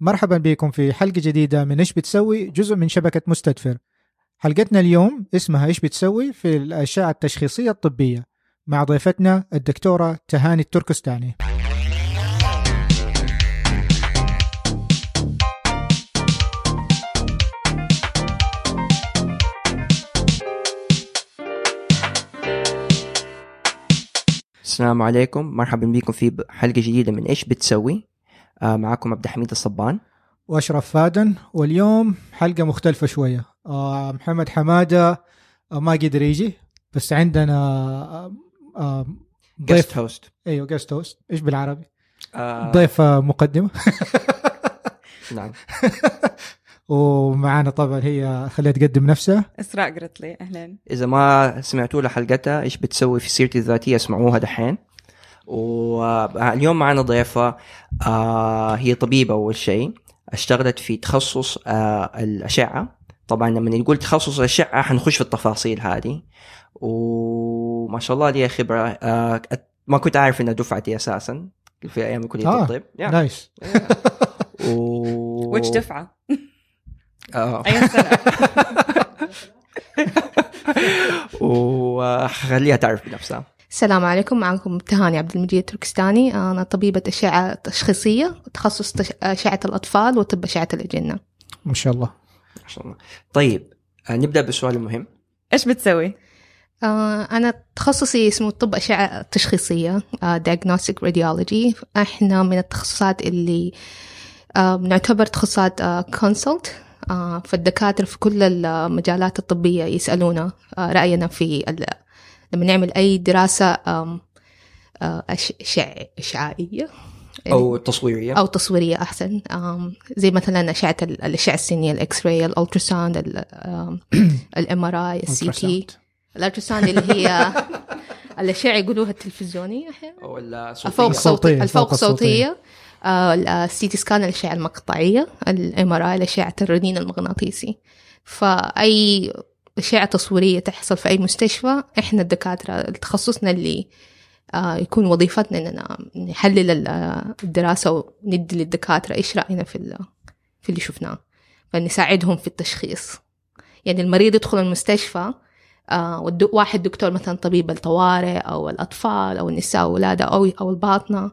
مرحبا بكم في حلقة جديدة من إيش بتسوي؟ جزء من شبكة مستدفر. حلقتنا اليوم اسمها إيش بتسوي في الأشعة التشخيصية الطبية مع ضيفتنا الدكتورة تهاني التركستاني. السلام عليكم. مرحبا بكم في حلقة جديدة من إيش بتسوي؟ معكم عبد الحميد الصبان. وأشرف فادن. واليوم حلقة مختلفة شوية. آه محمد حمادة آه ما قدر يجي بس عندنا آه آه guest host أيوه guest host إيش بالعربي؟ آه. ضيف آه، مقدمة. نعم. ومعانا طبعا هي خليها تقدم نفسها. إسراء قالت لي اهلين إذا ما سمعتوا له حلقتها إيش بتسوي في سيرتي الذاتية اسمعوها دحين. واليوم معنا ضيفة آه هي طبيبة أول شيء اشتغلت في تخصص آه الأشعة طبعا لما نقول تخصص الأشعة حنخش في التفاصيل هذه وما شاء الله لي خبرة آه ما كنت عارف إنها دفعتي أساسا في أيام كلية آه، الطب Yeah. نايس Yeah. و... وش دفعة؟ اي سنة؟ وخليها تعرف بنفسها السلام عليكم. معكم تهاني عبد المجيد التركستاني أنا طبيبة أشعة تشخيصية تخصص تش- أشعة الأطفال وطب أشعة الأجنة. ما شاء الله. ما شاء الله. طيب آه، نبدأ بالسؤال المهم إيش بتسوي؟ آه، أنا تخصصي اسمه طب أشعة تشخيصية آه، Diagnostic Radiology. إحنا من التخصصات اللي نعتبر تخصصات كونسلت فالدكاترة في كل المجالات الطبية يسألونا رأينا في ال- لما نعمل أي دراسة آه، إشعاعية. أو تصويرية. أو تصويرية أحسن. أم، زي مثلا أشعة ال- الأشعة السينية ال X-ray ال ultrasound ال MRI ال CT. ال ultrasound اللي هي الأشعة يقولوها التلفزيونية أحياناً. أو الصوتيه الفوق الصوتية، صوتي الفوق. صوتية. ال CT scan الأشعة المقطعية ال MRI الأشعة الرنين المغناطيسي. فأي اشعه تصويرية تحصل في أي مستشفى إحنا الدكاترة تخصصنا اللي آه، يكون وظيفتنا إننا نحلل ال- آه، الدراسة وندي للدكاترة إيش رأينا في في اللي شفناه. فنساعدهم في التشخيص. يعني المريض يدخل المستشفى آه، واحد دكتور مثلا طبيب الطوارئ أو الأطفال أو النساء والولادة أو أو الباطنة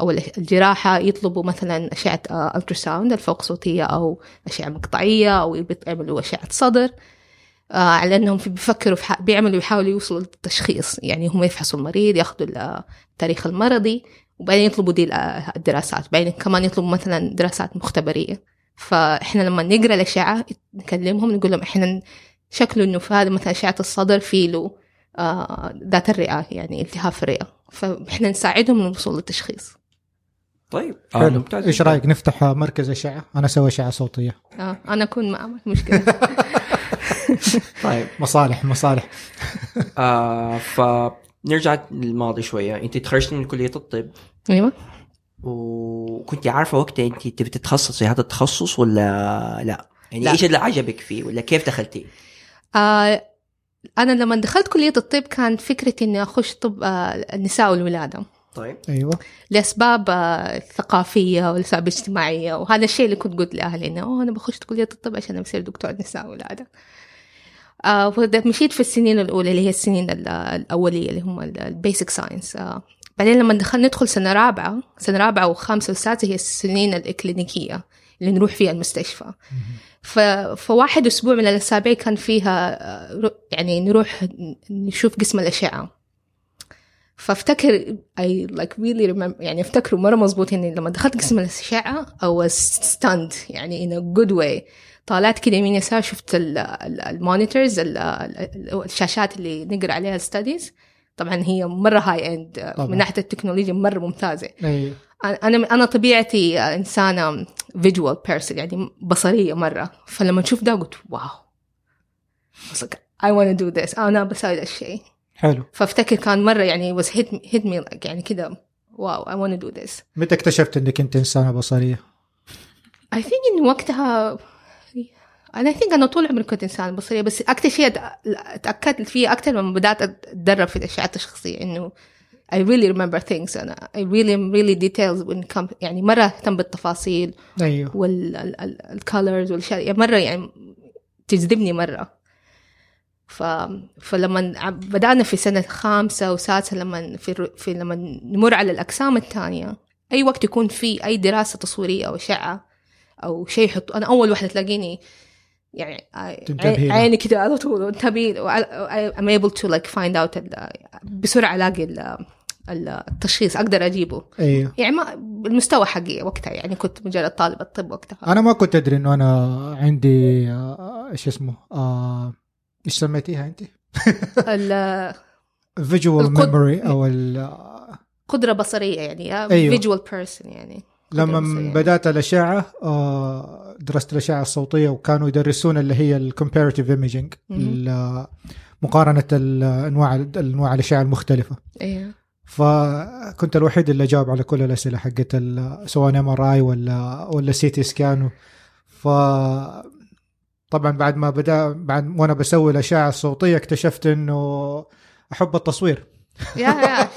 أو ال- الجراحة يطلبوا مثلا أشعة التراساوند الفوق صوتية أو أشعة مقطعية أو بيعملوا أشعة صدر. آه، على إنهم في بيفكروا في بيعملوا يحاولوا يوصلوا للتشخيص. يعني هم يفحصوا المريض ياخذوا ال- التاريخ المرضي وبعدين يطلبوا دي ال- الدراسات. بعدين كمان يطلبوا مثلا دراسات مختبرية. فإحنا لما نقرأ الأشعة نكلمهم نقول لهم إحنا شكله إنه في هذا مثلا أشعة الصدر في له آه، ذات الرئة يعني التهاب في الرئة. فإحنا نساعدهم نوصل للتشخيص. طيب آه، حلو. ممتاز إيش رأيك نفتح مركز أشعة؟ أنا أسوي أشعة صوتية. آه، أنا أكون في مشكله طيب مصالح مصالح. آه فنرجع للماضي شوية. انت تخرجتي من كلية الطب. أيوه. وكنت عارفة وقتها انت تبي تتخصصي هذا التخصص ولا لا؟ يعني لا. إيش اللي عجبك فيه ولا كيف دخلتي؟ آه، أنا لما دخلت كلية الطب كان فكرتي إني أخش طب آه، النساء والولادة. طيب. أيوه. لأسباب آه، ثقافية ولأسباب اجتماعية وهذا الشيء اللي كنت قلت لأهلي إنه أوه أنا بخش كلية الطب عشان بصير دكتور نساء وولادة آه مشيت في السنين الأولى اللي هي السنين ال- الأولية اللي هم ال basic science آه بعدين لما دخل ندخل سنة رابعة سنة رابعة وخامسة وسادسة هي السنين الإكلينيكية اللي نروح فيها المستشفى. ف... فواحد أسبوع من الأسابيع كان فيها آه، يعني نروح نشوف قسم الأشعة. فافتكر I like really remember يعني افتكره مرة مظبوط إني لما دخلت قسم الأشعة I was stunned يعني in a good way. طالعت كده يمين يسار شفت ال monitors الشاشات اللي نقرأ عليها ال studies طبعا هي مرة high end. من ناحية التكنولوجيا مرة ممتازة. أيوه أنا أنا طبيعتي إنسانة visual person يعني بصرية مرة. فلما تشوف ده قلت wow. Want to do this. أنا بسوي ذا الشيء. حلو. فافتكر كان مرة يعني was hit hit me يعني كده wow want to do this. متى اكتشفت إنك أنت إنسانة بصرية؟ I think إن وقتها أنا think أنا طول عمري كنت إنسان بصرية بس أكثر شيء تأكدت فيه أكثر لما بدأت أتدرب في الأشعة التشخيصية إنه I really remember things أنا. I really am really details when it comes يعني مرة أهتم بالتفاصيل أيوه. والكالرز والأشياء يعني مرة يعني تجذبني مرة. ف... فلما بدأنا في سنة خامسة وسادسة لما في, في لما نمر على الأقسام الثانية أي وقت يكون في أي دراسة تصويرية أو أشعة أو شيء يحط أنا أول واحدة تلاقيني يعني. عيني كده على طول وع- I'm able to like find out بسرعة ألاقي ال- ال- التشخيص أقدر أجيبه أيوه يعني ما بالمستوى حقي وقتها يعني كنت مجرد طالبة طب وقتها أنا ما كنت أدري إنه أنا عندي آه، إيش اسمه آه، إيش سميتيها أنت؟ ال- visual memory أو ال- قدرة بصرية يعني أيوه. visual person يعني لما بصرية. بدأت الأشعة آه، درست الاشعه الصوتية وكانوا يدرسون اللي هي ال comparative imaging مهم. مقارنة الانواع أنواع الاشعه المختلفة. أيوه فكنت الوحيد اللي جاوب على كل الأسئلة حقت سواء MRI ولا ولا CT scan ف طبعا بعد ما بدأ بعد وأنا بسوي الاشعه الصوتية اكتشفت إنه أحب التصوير. yeah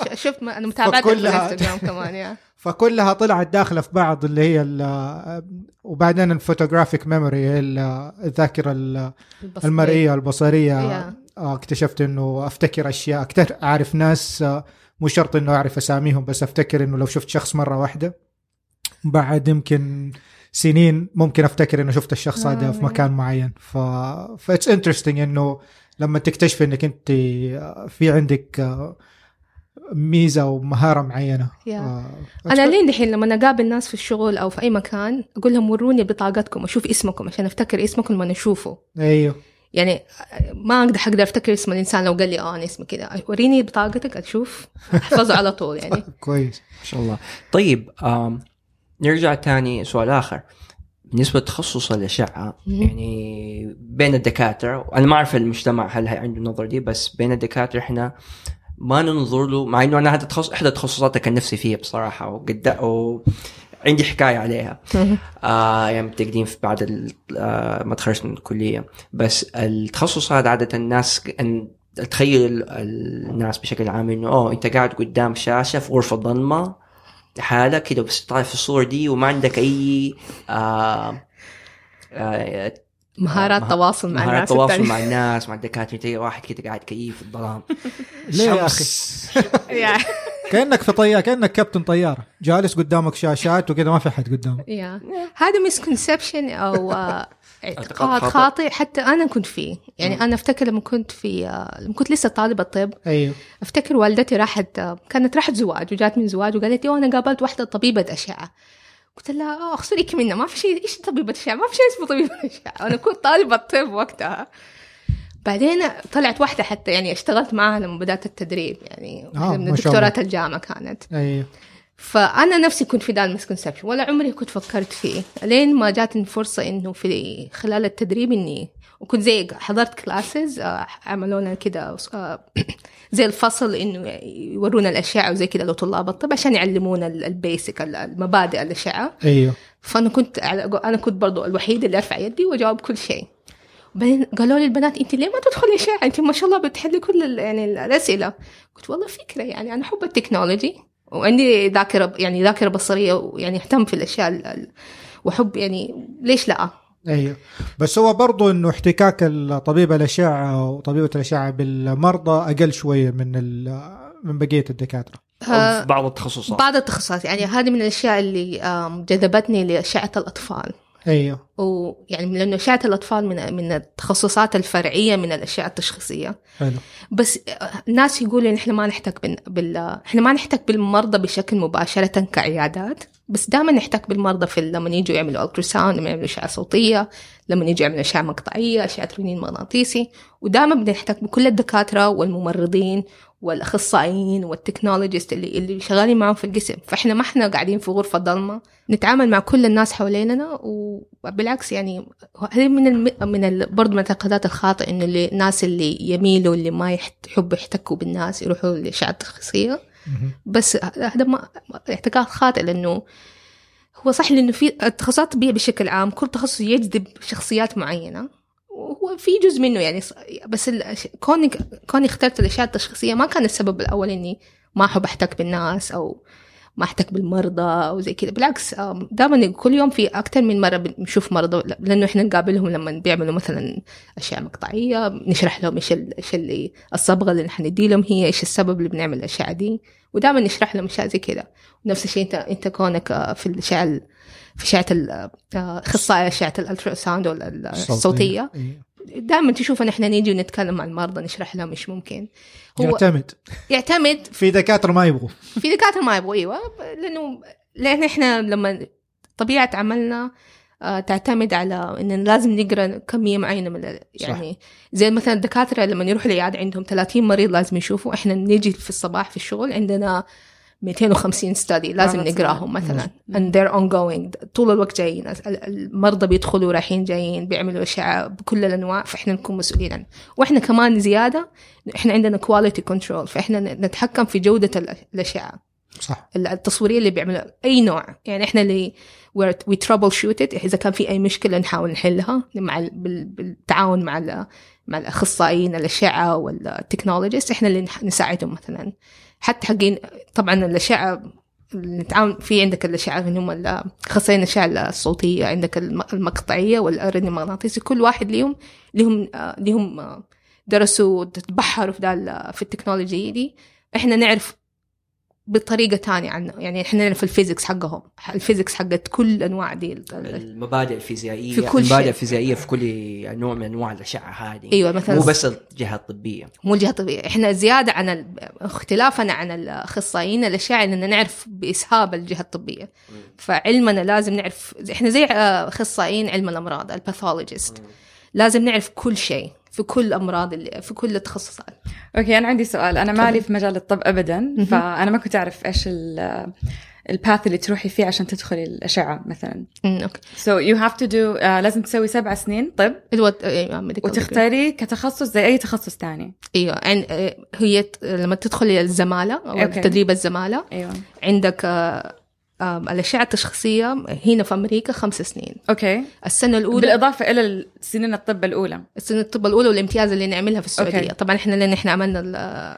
yeah شفت أنا متابعتك في الانستغرام كمان yeah فكلها طلعت داخلة في بعض اللي هي ال- وبعدين ال photographic memory الذاكرة. المرئية البصرية. آه، اكتشفت إنه أفتكر أشياء أكتر أعرف ناس آه، مو شرط إنه أعرف أساميهم بس أفتكر إنه لو شفت شخص مرة واحدة بعد يمكن سنين ممكن أفتكر إنه شفت الشخص هذا في آه. مكان معين ف that's interesting إنه لما تكتشف إنك أنت آه، في عندك آه، ميزة ومهاره معينة. yeah. آه، أنا لين دحين لما أقابل ناس في الشغل أو في أي مكان أقول لهم وروني بطاقتكم أشوف اسمكم عشان أفتكر اسمكم لما أشوفه. أيوه. يعني ما أقدر حقدر أفتكر اسم الإنسان لو قال لي آه أنا اسمي كذا. وريني بطاقتك أشوف. أحفظه على طول يعني. كويس. ما شاء الله. طيب آم نرجع تاني سؤال آخر. بالنسبة لتخصص الأشعة. يعني بين الدكاترة أنا ما أعرف المجتمع هل هي عنده النظرة دي بس بين الدكاترة إحنا ما ننظر له مع إنه أنا هذا تخصص إحدى التخصصات كان نفسي فيها بصراحة وقد وعندي حكاية عليها. آه يعني بالتقديم في بعد آه ما تخرجت من الكلية. بس التخصص هذا عادة الناس أن تخيل ال- الناس بشكل عام إنه أوه أنت قاعد قدام شاشة في غرفة ضلمة لحالك كده بس طالع في الصور دي وما عندك أي آه آه مهارات مه- تواصل مع مهارات الناس تواصل التانية. مع الناس مع الدكاترة انت واحد كده قاعد كيف في الظلام. ليه يا أخي؟ كأنك في طياره كأنك كابتن طيارة. جالس قدامك شاشات وكذا ما في حد قدامك. يا. هذا مسكونسبشن أو آه، اعتقاد خاطئ. خاطئ. حتى أنا كنت فيه. يعني أنا أفتكر لما كنت في آه، لما كنت لسه طالبة طب أيوه. أفتكر والدتي راحت آه، كانت راحت زواج وجات من زواج وقالت لي "أوه، أنا قابلت واحدة طبيبة أشعة. قلت لها اخسريك منها ما في شيء إيش طبيبة أشعة؟ ما في شيء اسمه طبيبة أشعة. أنا كنت طالبة طب وقتها. بعدين طلعت واحدة حتى يعني اشتغلت معاها لما بدأت التدريب يعني آه، واحدة من ما شاء الله. دكتورات الجامعة كانت. أيوه. فأنا نفسي كنت في ذا ال misconception ولا عمري كنت فكرت فيه. لين ما جاتني فرصة إنه في خلال التدريب إني وكنت زي حضرت classes عملوا لنا كده آه، زي الفصل إنه يورونا الاشعه وزي كده لطلاب الطب عشان يعلمونا ال- ال basic ال- المبادئ الاشعه أيوه. فأنا كنت أنا كنت برضو الوحيده اللي ارفع يدي واجاوب كل شيء. بعدين قالوا لي البنات أنت ليه ما تدخلي اشعه أنت ما شاء الله بتحلي كل يعني الأسئلة. قلت والله فكرة يعني أنا احب التكنولوجي. وعندي ذاكرة يعني ذاكرة بصرية ويعني أهتم في الأشياء ال- ال- واحب يعني ليش لا؟ أيوه بس هو برضو إنه احتكاك طبيب الأشعة وطبيبه الأشعة بالمرضى أقل شوية من ال- من بقية الدكاترة. أو في بعض التخصصات. بعض التخصصات. يعني هذه من الأشياء اللي جذبتني لأشعة الأطفال. أيوه. ويعني لأنه اشعه الأطفال من من التخصصات الفرعية من الاشعه التشخيصية. حلو. بس الناس يقولوا إن إحنا ما نحتك بال... بال... إحنا ما نحتك بالمرضى بشكل مباشرة كعيادات. بس دائما نحتك بالمرضى في لما يجوا يعملوا ultrasound لما يعملوا أشعة صوتية لما يجوا يعملوا أشعة مقطعية أشعة رنين مغناطيسي. ودائما بنحتك بكل الدكاترة والممرضين والأخصائيين وال technologist اللي اللي شغالين معهم في القسم فإحنا ما إحنا قاعدين في غرفة ضلمة. نتعامل مع كل الناس حواليننا وبالعكس يعني هذه من الم... من ال... برضه من الاعتقادات الخاطئة إنه اللي الناس اللي يميلوا اللي ما يحبوا يحتكوا بالناس يروحوا للاشعه التشخيصيه مهم. بس هذا ما اعتقاد خاطئ لأنه هو صح لأنه في التخصصات بشكل عام كل تخصص يجذب شخصيات معينة. وهو في جزء منه يعني بس كوني كوني اخترت الاشعه التشخيصية ما كان السبب الأول إني ما أحب أحتك بالناس أو ما أحتك بالمرضى أو زي كذا. بالعكس دائما كل يوم في أكثر من مرة بنشوف مرضى لأنه إحنا نقابلهم لما بيعملوا مثلا أشياء مقطعية نشرح لهم إيش إيش اللي الصبغة اللي نحن ندي لهم هي إيش السبب اللي بنعمل الأشياء دي. ودائما نشرح لهم أشياء زي كذا. نفس الشيء أنت أنت كونك آه، في الاشعه في اشعه اخصائي اشعه الألترا ساوند الصوتية. إيه. دائما تشوف إن إحنا نيجي ونتكلم مع المرضى نشرح لهم إيش ممكن. هو يعتمد. يعتمد. في دكاترة ما يبغوا. في دكاترة ما يبغوا إيوه. لأنه لأن إحنا لما طبيعة عملنا آه، تعتمد على إن لازم نقرأ كميه معينه من يعني صح. زي مثلا الدكاترة لما يروحوا العياده عندهم 30 مريض لازم يشوفوا. إحنا نيجي في الصباح في الشغل عندنا 250 ستادي لازم نقراهم مثلا. and they're ongoing. طول الوقت جايين. المرضى بيدخلوا رايحين جايين بيعملوا أشعة بكل الأنواع فإحنا نكون مسؤولين. عنه وإحنا كمان زيادة إحنا عندنا quality control فإحنا نتحكم في جودة الأشعة. صح. التصويرية اللي بيعملها أي نوع. يعني إحنا اللي we troubleshoot إذا كان في أي مشكلة نحاول نحلها مع بالتعاون مع مع الأخصائيين الأشعة وال technologist إحنا اللي نساعدهم مثلا. حتى حقين طبعا الاشعه نتعاون في عندك الاشعه اللي هم خاصين الاشعه الصوتية عندك المقطعية والرنين المغناطيسي كل واحد ليهم لهم لهم درسوا تبحروا في في التكنولوجي دي. إحنا نعرف بطريقة تانية عنه يعني إحنا في ال physics حقهم. ال physics حقت كل أنواع دي المبادئ الفيزيائية في كل المبادئ الفيزيائية في كل نوع من أنواع الأشعة هذه. أيوه مثلا مو بس الجهة الطبية. مو الجهة الطبية. إحنا زيادة عن ال... اختلافنا عن الأخصائيين. الاشعة اننا نعرف بإسهاب الجهة الطبية. فعلمنا لازم نعرف إحنا زي أخصائيين علم الأمراض ال pathologist لازم نعرف كل شيء. في كل أمراض اللي في كل التخصصات. okay أنا عندي سؤال. أنا مالي في مجال الطب ابدا فأنا ما كنت أعرف إيش ال path اللي تروحي فيه عشان تدخلي الأشعة مثلا. okay. so you have to do لازم تسوي سبع سنين طب. أيوه وتختاري كتخصص زي أي تخصص ثاني أيوه يعني هي لما تدخلي الزمالة أو okay. تدريب الزمالة أيوه. عندك آه، الأشعة التشخيصية هنا في أمريكا خمس سنين. okay. السنة الأولى بالإضافة إلى سنين الطب الأولى. سنين الطب الأولى والامتياز اللي نعملها في السعودية. okay. طبعا إحنا لأن إحنا عملنا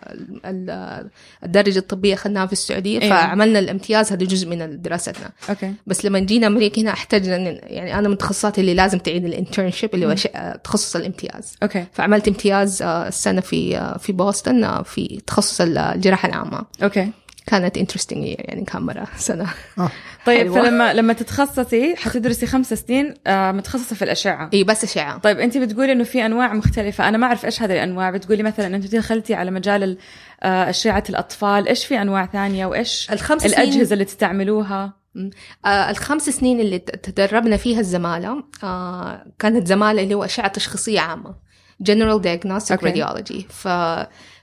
الدرجة الطبية أخذناها في السعودية أيوة. فعملنا الامتياز هذا جزء من دراستنا. okay. بس لما جينا أمريكا هنا احتاجنا يعني أنا من تخصصاتي اللي لازم تعيد ال internship اللي هو تخصص الامتياز. okay. فعملت امتياز آه، السنة في آه، في بوسطن آه، في تخصص الجراحة العامة. okay. كانت انترستنج يعني كان مره سنة. آه. طيب حلوة. فلما لما تتخصصي حتدرسي خمس سنين آه متخصصة في الأشعة. إي بس أشعة. طيب انت بتقولي إنه في أنواع مختلفة. أنا ما أعرف إيش هذه الأنواع. بتقولي مثلا انت دخلتي على مجال آه أشعة الأطفال. إيش في أنواع ثانية؟ وإيش الخمس الأجهزة سنين... اللي تستعملوها؟ آه الخمس سنين اللي تدربنا فيها الزمالة آه كانت زمالة اللي هو أشعة تشخيصية عامة General Diagnostic okay. Radiology. ف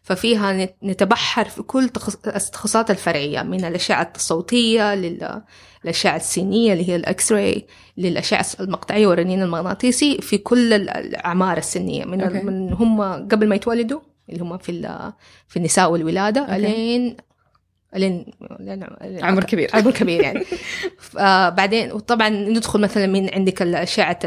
ففيها نتبحر في كل التخصصات الفرعية من الأشعة الصوتية للأشعة السينية اللي هي الإكس راي للأشعة المقطعية والرنين المغناطيسي في كل الأعمار السنية من, okay. من هم قبل ما يتولدوا اللي هم في في النساء والولادة okay. ألين لين عمر كبير عمر كبير يعني بعدين وطبعا ندخل مثلا من عندك الأشعة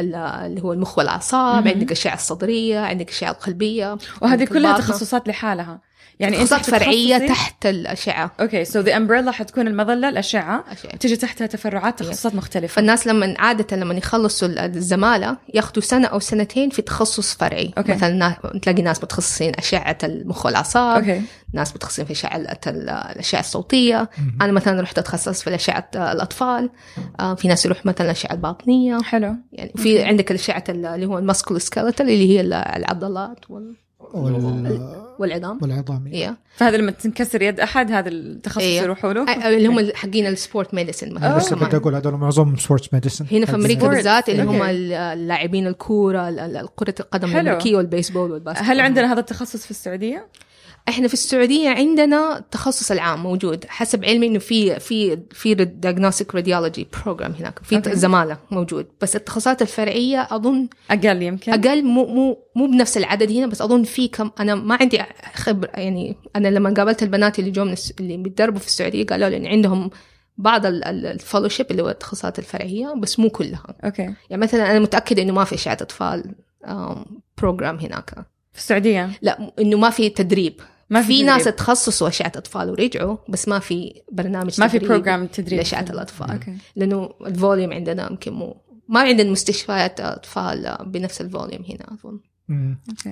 اللي هو المخ والأعصاب عندك الاشعه الصدريه عندك الاشعه القلبيه وهذه كلها تخصصات لحالها. يعني أنت فرعية تحت الأشعة. okay so the umbrella حتكون المظلة الأشعة. تيجي تحتها تفرعات تخصصات مختلفة. فالناس لما عادة لما يخلصوا الزمالة ياخذوا سنة أو سنتين في تخصص فرعي. okay. مثلا تلاقي ناس متخصصين أشعة المخ والاعصاب okay. ناس متخصصين في أشعة الأشعة الصوتية. أنا مثلا رحت أتخصص في اشعه الأطفال. آه، في ناس يروح مثلا الأشعة الباطنية. حلو. يعني في عندك الأشعة اللي هو ال musculoskeletal اللي هي العضلات وال والعظام. والعظام إيه. فهذا لما تنكسر يد أحد هذا التخصص إيه. يروحوا له؟ اللي هم حقين ال sports medicine مثلا. بس كنت أقول هذول معظمهم sports medicine هنا في أمريكا بالذات اللي هم اللاعبين الكورة كره القدم الأمريكية والبيسبول وال basket. هل عندنا هذا التخصص في السعودية؟ إحنا في السعودية عندنا التخصص العام موجود حسب علمي إنه في في في diagnostic radiology program هناك في okay. زمالة موجود. بس التخصصات الفرعية أظن أقل يمكن. أقل مو مو مو بنفس العدد هنا بس أظن في كم أنا ما عندي خبرة يعني أنا لما قابلت البنات اللي جو من اللي بيتدربوا في السعودية قالوا لي إن عندهم بعض ال fellowship اللي هو التخصصات الفرعية بس مو كلها. okay. يعني مثلا أنا متأكدة إنه ما في أشعة أطفال program هناك. في السعودية؟ لا إنه ما في تدريب. ما في في ناس. تخصصوا اشعه أطفال ورجعوا بس ما في برنامج ما في program تدريب. لأشعة الأطفال. okay. لأنه ال volume عندنا يمكن مو ما عندنا مستشفيات أطفال بنفس ال volume هنا أظن.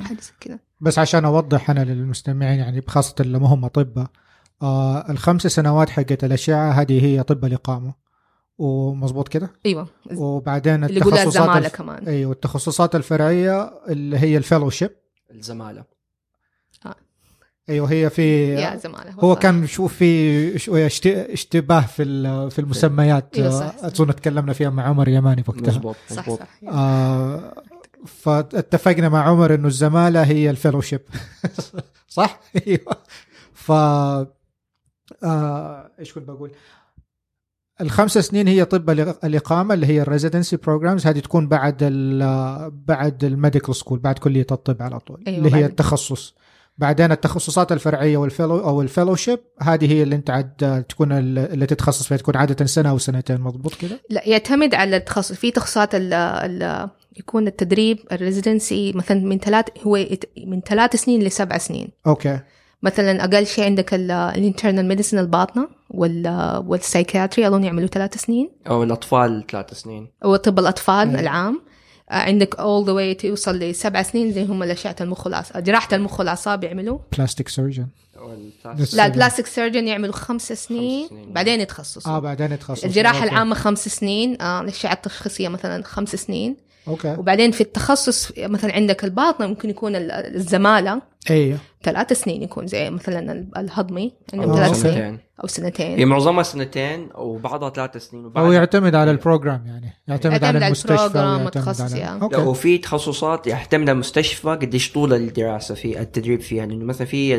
حاجة كذا. بس عشان أوضح أنا للمستمعين يعني خاصه اللي ما هم أطباء آه الخمس سنوات حقت الأشعة هذه هي طب الاقامه ومظبوط كده؟ أيوه. وبعدين التخصصات الزمالة الف... كمان. أيوه التخصصات الفرعية اللي هي الفيلوشيب. الزمالة. أيوه هي في يا هو كان شوف في شوية اشت- اشتباه في ال- في المسميات. أظن تكلمنا فيها مع عمر يماني وقتها. مزبوط صح صح آه فاتفقنا مع عمر إنه الزمالة هي ال fellowship. صح؟ أيوه. ف آه إيش كنت بقول؟ الخمس سنين هي طب الإقامة اللي هي ال residency programs هذه تكون بعد ال بعد ال medical school بعد كلية الطب على طول أيوة، اللي هي التخصص. بعدين التخصصات الفرعية وال fellow أو ال fellowship هذه هي اللي أنت عاد تكون ال- اللي تتخصص فيها تكون عادة سنة أو سنتين مضبوط كده؟ لا يعتمد على التخصص في تخصصات ال ال يكون التدريب الريزيدنسي مثلا من ثلاث هو من ثلاث سنين لسبع سنين. أوكي. مثلا أقل شيء عندك الانترنال ميديسن الباطنة وال والسايكاتري أظن يعملوا ثلاث سنين. أو الأطفال ثلاث سنين. أو طب الأطفال أيوة. العام. عندك اول ذا واي توصل لسبع سنين زي هم الاشعه المخ والاعصاب جراحه المخ والاعصاب يعملوا بلاستيك سيرجن لا. البلاستيك surgeon يعملوا خمس سنين, سنين. بعدين يتخصصوا. آه بعدين يتخصص الجراحة. العامة خمس سنين. آه الاشعه التشخيصية مثلا خمس سنين. okay. وبعدين في التخصص مثلا عندك الباطنة ممكن يكون ال- الزمالة. أيوه ثلاث سنين يكون زي مثلا ال- الهضمي. عندهم أو ثلاث okay. سنين. سنتين أو سنتين. هي معظمها سنتين وبعضها ثلاث سنين وبعد. هو يعتمد على ال program يعني. يعتمد, يعتمد على المستشفى والتخصص على يعني. okay. وفي تخصصات يعتمد على المستشفى قديش طول الدراسة في التدريب فيها. لأنه مثلا في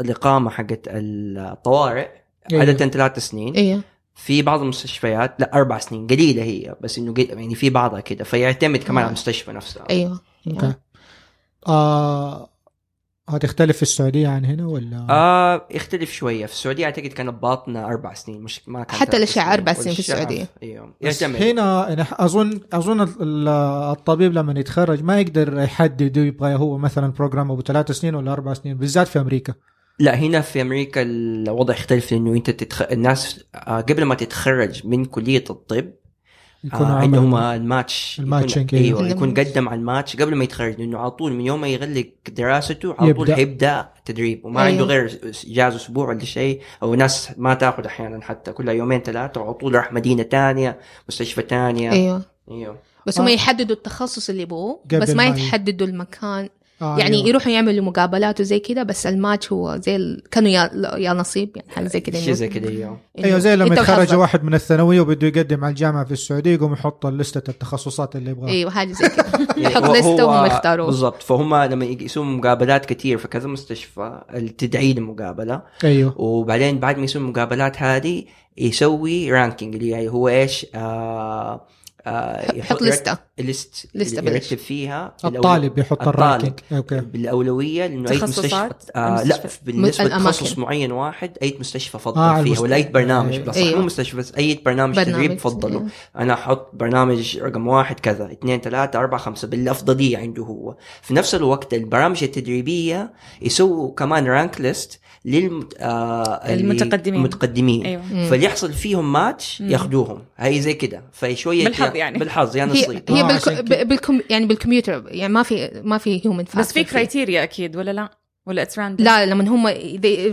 الإقامة حقت الطوارئ أيوة. عادة ثلاث سنين. أيوه في بعض المستشفيات لا أربع سنين قليلة هي بس إنه يعني في بعضها كده فيعتمد كمان. على المستشفى نفسها. أيوه. okay. آه هتختلف في السعودية عن هنا ولا؟ آه يختلف شوية. في السعودية أعتقد كانت باطنة أربع سنين مش ما كان حتى ثلاث الأشعة أربع سنين في السعودية. أيوه. يعتمد. هنا أنا أظن أظن ال- الطبيب لما يتخرج ما يقدر يحدد يبغى هو مثلا program أبو ثلاث سنين ولا أربع سنين بالذات في أمريكا. لا هنا في أمريكا الوضع يختلف لأنه أنت تتخ... الناس آه، قبل ما تتخرج من كلية الطب آه عملوا- عندهم الماتش الماتشنج، يكون... أيوه. أيوه يكون قدم على الماتش قبل ما يتخرج لأنه على طول من يوم ما يغلق دراسته على طول يبدأ. حيبدا تدريب وما أيوه. عنده غير إجازة أسبوع ولا شيء أو ناس ما تأخذ أحيانا حتى كلها يومين ثلاثة وعلى طول راح مدينة ثانية مستشفى ثانية أيوه أيوه بس هم آه. يحددوا التخصص اللي يبغوه بس ما ما ي- يحددوا المكان آه يعني أيوه. يروحوا يعملوا مقابلات وزي كذا بس الماتش هو زي ال... كانوا يا يا نصيب يعني حاجة زي كذا. شيء زي كذا أيوه. أيوه زي لما يتخرج. واحد من الثانوية وبده يقدم على الجامعة في السعودية يقوم يحط لستة التخصصات اللي يبغاها. إيوه حاجة زي كذا. يحط هو- لستة وهم يختاروا بالضبط. فهم لما يسوون مقابلات كثير في كذا مستشفى التدعي المقابلة. أيوه. وبعدين بعد ما يسوي المقابلات هذه يسوي رانكينج اللي هي هو إيش؟ آه يحط لستة list بلش. يرتب فيها الطالب يحط الطالب. ال ranking okay بالأولوية لأنه أي مستشفى تخصصات؟ آه لا. بالنسبة. لتخصص معين واحد أي مستشفى فضل آه، فيها ولا أي برنامج بس أيوه. مو مستشفى بس أي برنامج, برنامج تدريب فضلوا أيوه. أنا أحط برنامج رقم واحد كذا اثنين ثلاثة أربعة خمسة بالأفضلية عنده هو في نفس الوقت البرامج التدريبية يسووا كمان rank list للمت... آه المتقدمين. المتقدمين أيوه مم. فاللي يحصل فيهم ماتش. ياخذوهم هي زي كده فشوية بالحظ يعني. بالحظ يعني هي نصيب هي آه، بالكم... يعني بالكمبيوتر يعني ما في ما في human بس في criteria أكيد ولا لا؟ ولا اتس راندوم؟ لا لما هم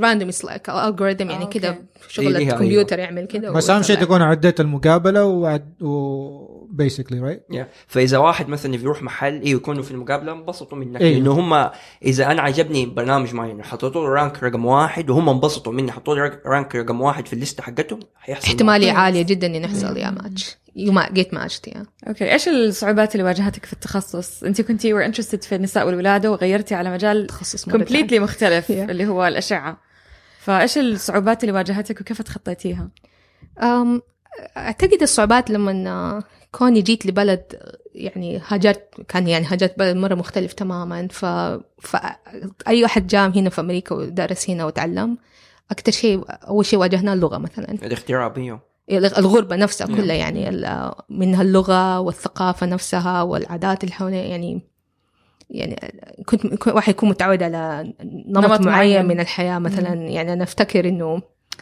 random like algorithm يعني آه، كذا. شغل إيه، ليها- الكمبيوتر يعمل كذا بس أهم شيء. تكون عديت المقابلة وعد و basically right Yeah. فإذا واحد مثلا بيروح محل أيوه يكونوا في المقابلة انبسطوا منك أيوه. لأنه هم إذا أنا عجبني برنامج معين حطيت له rank رقم واحد وهم انبسطوا مني حطوا لي rank رقم واحد في الليستة حقتهم حيحصل احتمالية. عالية جدا ان يحصل يا match you get matched yeah okay إيش الصعوبات اللي واجهتك في التخصص؟ أنت كنتي were interested في النساء والولادة وغيرتي على مجال تخصص completely مختلف Yeah. اللي هو الأشعة فإيش الصعوبات اللي واجهتك وكيف تخطيتيها؟ أم أعتقد الصعوبات لما كوني جيت لبلد يعني هاجرت كان يعني هاجرت بلد مرة مختلف تماما ف... ف أي واحد جاء هنا في أمريكا ودرس هنا وتعلم أكثر شيء أول شيء واجهناه اللغة مثلا الاغتراب الغربة نفسها نعم. كلها يعني منها اللغة والثقافة نفسها والعادات اللي حوالينا يعني يعني كنت واحد يكون متعود على نمط, نمط معين. من الحياة مثلا. يعني أنا أفتكر إنه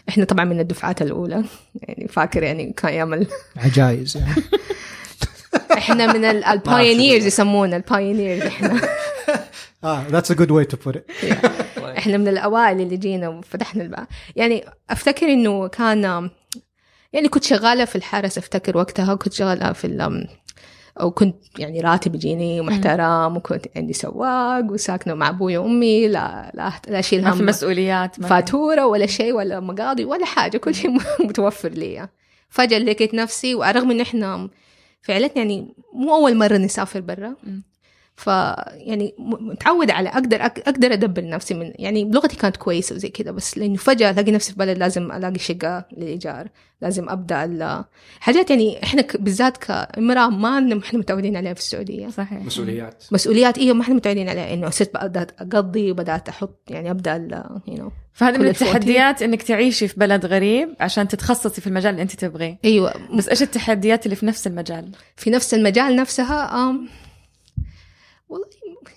إحنا طبعا من الدفعات الأولى يعني فاكر يعني كان أيام ال- عجايز يعني. إحنا من ال pioneers يسمونا البايونيرز إحنا. آه that's a good way to put it إحنا من الأوائل اللي جينا وفتحنا الباب. يعني أفتكر إنه كان يعني كنت شغالة في الحرس أفتكر وقتها كنت شغالة في ال أو كنت يعني راتب يجيني محترم وكنت عندي سواق وساكنة مع أبوي وأمي لا لا لا أشيل ما في هم مسؤوليات ما في- فاتورة ولا شيء ولا مقاضي ولا حاجة كل شيء متوفر لي فجأة لقيت نفسي ورغم إن إحنا فعلا يعني مو أول مرة نسافر برا. ف يعني متعودة على أقدر أق- أقدر أدبر نفسي من يعني لغتي كانت كويسة وزي كذا بس لأنه فجأة ألاقي نفسي في بلد لازم ألاقي شقة للإيجار لازم أبدأ ال- حاجات يعني إحنا ك- بالذات كإمرأة ما إحنا متعودين عليها في السعودية. صحيح. مسؤوليات. مسؤوليات إيه ما إحنا متعودين عليها إنه صرت بدأت أقضي وبدأت أحط يعني أبدأ ال- you know. فهذا من. التحديات إنك تعيشي في بلد غريب عشان تتخصصي في المجال اللي أنت تبغيه. أيوه. بس إيش التحديات اللي في نفس المجال؟ في نفس المجال نفسها أم والله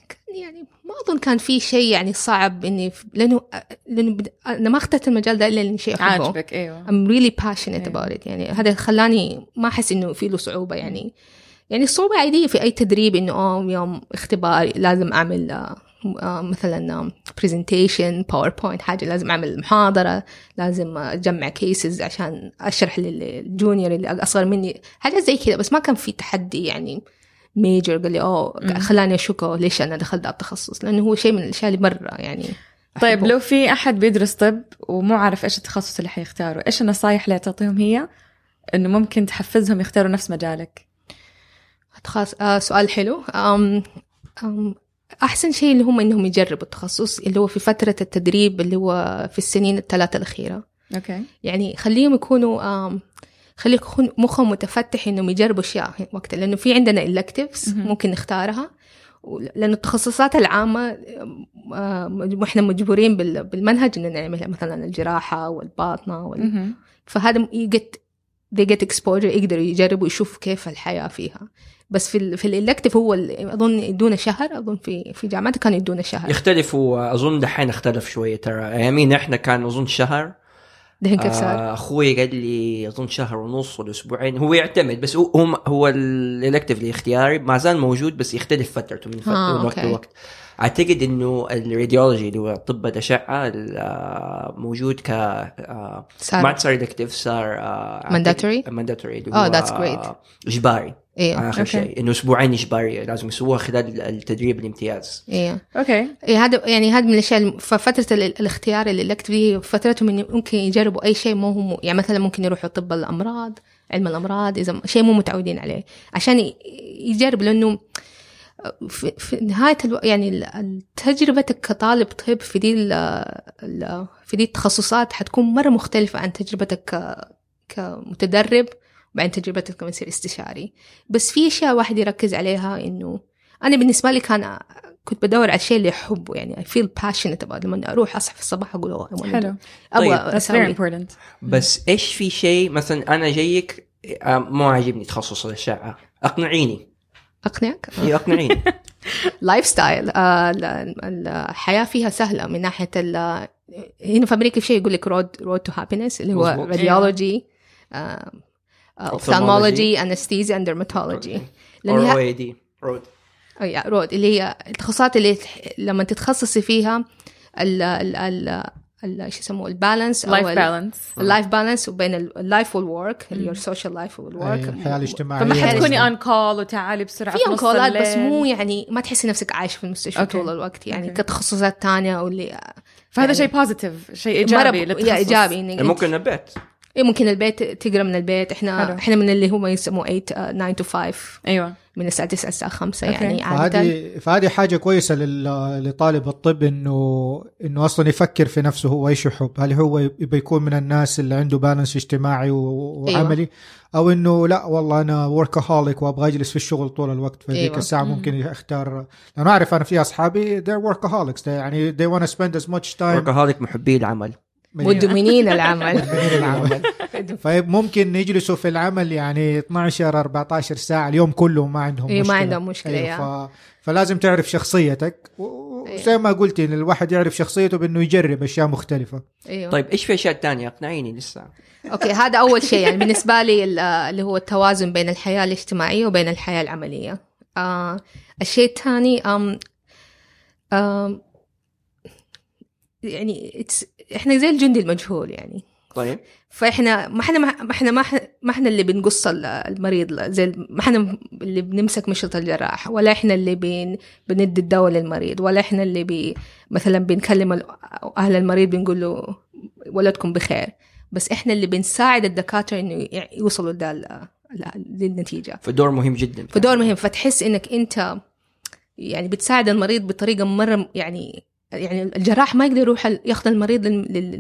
كان يعني ما أظن كان في شيء يعني صعب إني لأنه لأنه بد... أنا ما أخترت المجال ده إلا لاني شيء أحبه. عاجبك إيوه. I'm really passionate إيه. about it. يعني هذا خلاني ما أحس إنه في له صعوبة يعني. يعني الصعوبه عادية في أي تدريب إنه آه يوم اختبار لازم أعمل آه، آه، مثلا presentation PowerPoint حاجة لازم أعمل محاضرة لازم أجمع cases عشان أشرح لل junior اللي أصغر مني حاجات زي كذا بس ما كان في تحدي يعني. major قال لي أوه. خلاني أشكه ليش أنا دخلت ده التخصص؟ لأنه هو شيء من الأشياء اللي مره يعني طيب أحبه. لو في أحد بيدرس طب ومو عارف إيش التخصص اللي حيختاره إيش النصايح اللي تعطيهم هي إنه ممكن تحفزهم يختاروا نفس مجالك؟ خلاص آه سؤال حلو. أم أم أحسن شيء اللي هم إنهم يجربوا التخصص اللي هو في فترة التدريب اللي هو في السنين الثلاثة الأخيرة. okay. يعني خليهم يكونوا أم خلي يكون مخهم متفتح إنهم يجربوا أشياء وقتها. لأنه في عندنا electives مهم. ممكن نختارها. لأن التخصصات العامة آم، إحنا مجبورين بال- بالمنهج إن نعملها. مثلا الجراحة والباطنة وال... فهذا يجت they get exposure يقدروا يجربوا يشوفوا كيف الحياة فيها. بس في ال في الالكتيف هو ال- أظن يدونا شهر. أظن في في جامعات كانوا يدونا شهر. يختلفوا اظن دحين اختلف شوية ترى. ايامين إحنا كان أظن شهر. دحين كيف صار؟ أخوي قال لي أظن شهر ونص ولا أسبوعين هو يعتمد بس هو هو, ال elective الاختياري ما زال موجود بس يختلف فترته من, فترة آه، من وقت. لوقت أعتقد إنه ال radiology اللي هو طب الاشعه آه، موجود ك آه، صار ما عاد صار elective صار Mandatory؟ mandatory اللي Oh, هو that's great. آه، إجباري إيه آخر okay. شيء إنه أسبوعين إجباري لازم يسووها خلال التدريب الامتياز إيه okay إيه هذا يعني هذا من الأشياء ففترة ال- الاختيار ال elective هي فترتهم إنه ممكن يجربوا أي شيء مو هم يعني مثلا ممكن يروحوا طب الأمراض علم الأمراض إذا شيء مو متعودين عليه عشان يجرب لأنه في, في نهاية ألو... يعني ال- تجربتك كطالب طب في دي ال... ال... في دي التخصصات حتكون مرة مختلفة عن تجربتك ك... كمتدرب وبعدين تجربتك كمصير استشاري. بس في أشياء واحد يركز عليها إنه أنا بالنسبة لي كان كنت بدور على الشيء اللي احبه يعني I feel passionate about لما أروح أصحى في الصباح أقول "Oh, I wanna حلو do- أبغى طيب، that's very important. بس إيش في شيء مثلا أنا جايك آه، مو عاجبني تخصص الاشعه أقنعيني. أقنعك؟ أقنعيني. lifestyle الحياة فيها سهلة من ناحية ال- هنا في أمريكا في شيء يقول لك ROAD road to happiness اللي هو. radiology ophthalmology anesthesia and dermatology أو the road يا road اللي هي التخصصات اللي تح- لما تتخصصي فيها ال ال ال ال- شو يسموه ال balance life balance ال life balance وبين ال life وال work اللي هي ال social life وال work الحياة الاجتماعية فما حد حتكوني. on call وتعالي بسرعة في نص on call ات بس. مو يعني ما تحسي نفسك عايشه في المستشفى okay. طول الوقت يعني okay. كتخصصات تانية أو اللي فهذا يعني شيء positive شيء إيجابي مرة للتخصص إيجابي إنك أنت- ممكن البيت إيه ممكن البيت تقرأ من البيت إحنا حلو. إحنا من اللي هم يسموه 8 9 to 5 أيوه من الساعة 9 الساعة 5 okay. يعني عادة فهذه فهذه حاجة كويسة لل- لطالب الطب انه إنه أصلا يفكر في نفسه هو إيش يحب هل هو يبي يكون من الناس اللي عنده بالانس اجتماعي و- أيوة. وعملي أو إنه لا والله أنا وركهوليك وأبغى أجلس في الشغل طول الوقت في ذيك أيوة. الساعة مم. ممكن يختار لأنه أعرف أنا في أصحابي they're workaholics they يعني they want to spend as much time وركهوليك محبي العمل مدمنين العمل. مدمنين العمل. فممكن يجلسوا في العمل يعني 12 14 ساعة اليوم كله ما عندهم إيه، ما مشكلة. عندهم مشكلة، أيوة. ف... فلازم تعرف شخصيتك. وزي ما قلتي إن الواحد يعرف شخصيته بأنه يجرب أشياء مختلفة. أيوه طيب إيش في أشياء تانية اقنعيني لسه. أوكي هذا أول شيء. يعني بالنسبة لي ال- اللي هو التوازن بين الحياة الاجتماعية وبين الحياة العملية. آه الشيء الثاني أم أم يعني إحنا زي الجندي المجهول يعني. طيب. فإحنا ما إحنا ما إحنا ما إحنا اللي بنقص ال- المريض زي ما إحنا اللي بنمسك مشرط الجراح ولا إحنا اللي بن بندي الدواء للمريض ولا إحنا اللي بي مثلا بنكلم أهل المريض بنقول له ولدكم بخير. بس إحنا اللي بنساعد الدكاترة إنه يوصلوا للنتيجة. فدور مهم جدا فدور مهم. فتحس إنك أنت يعني بتساعد المريض بطريقة مرة يعني يعني الجراح ما يقدر يروح ياخذ المريض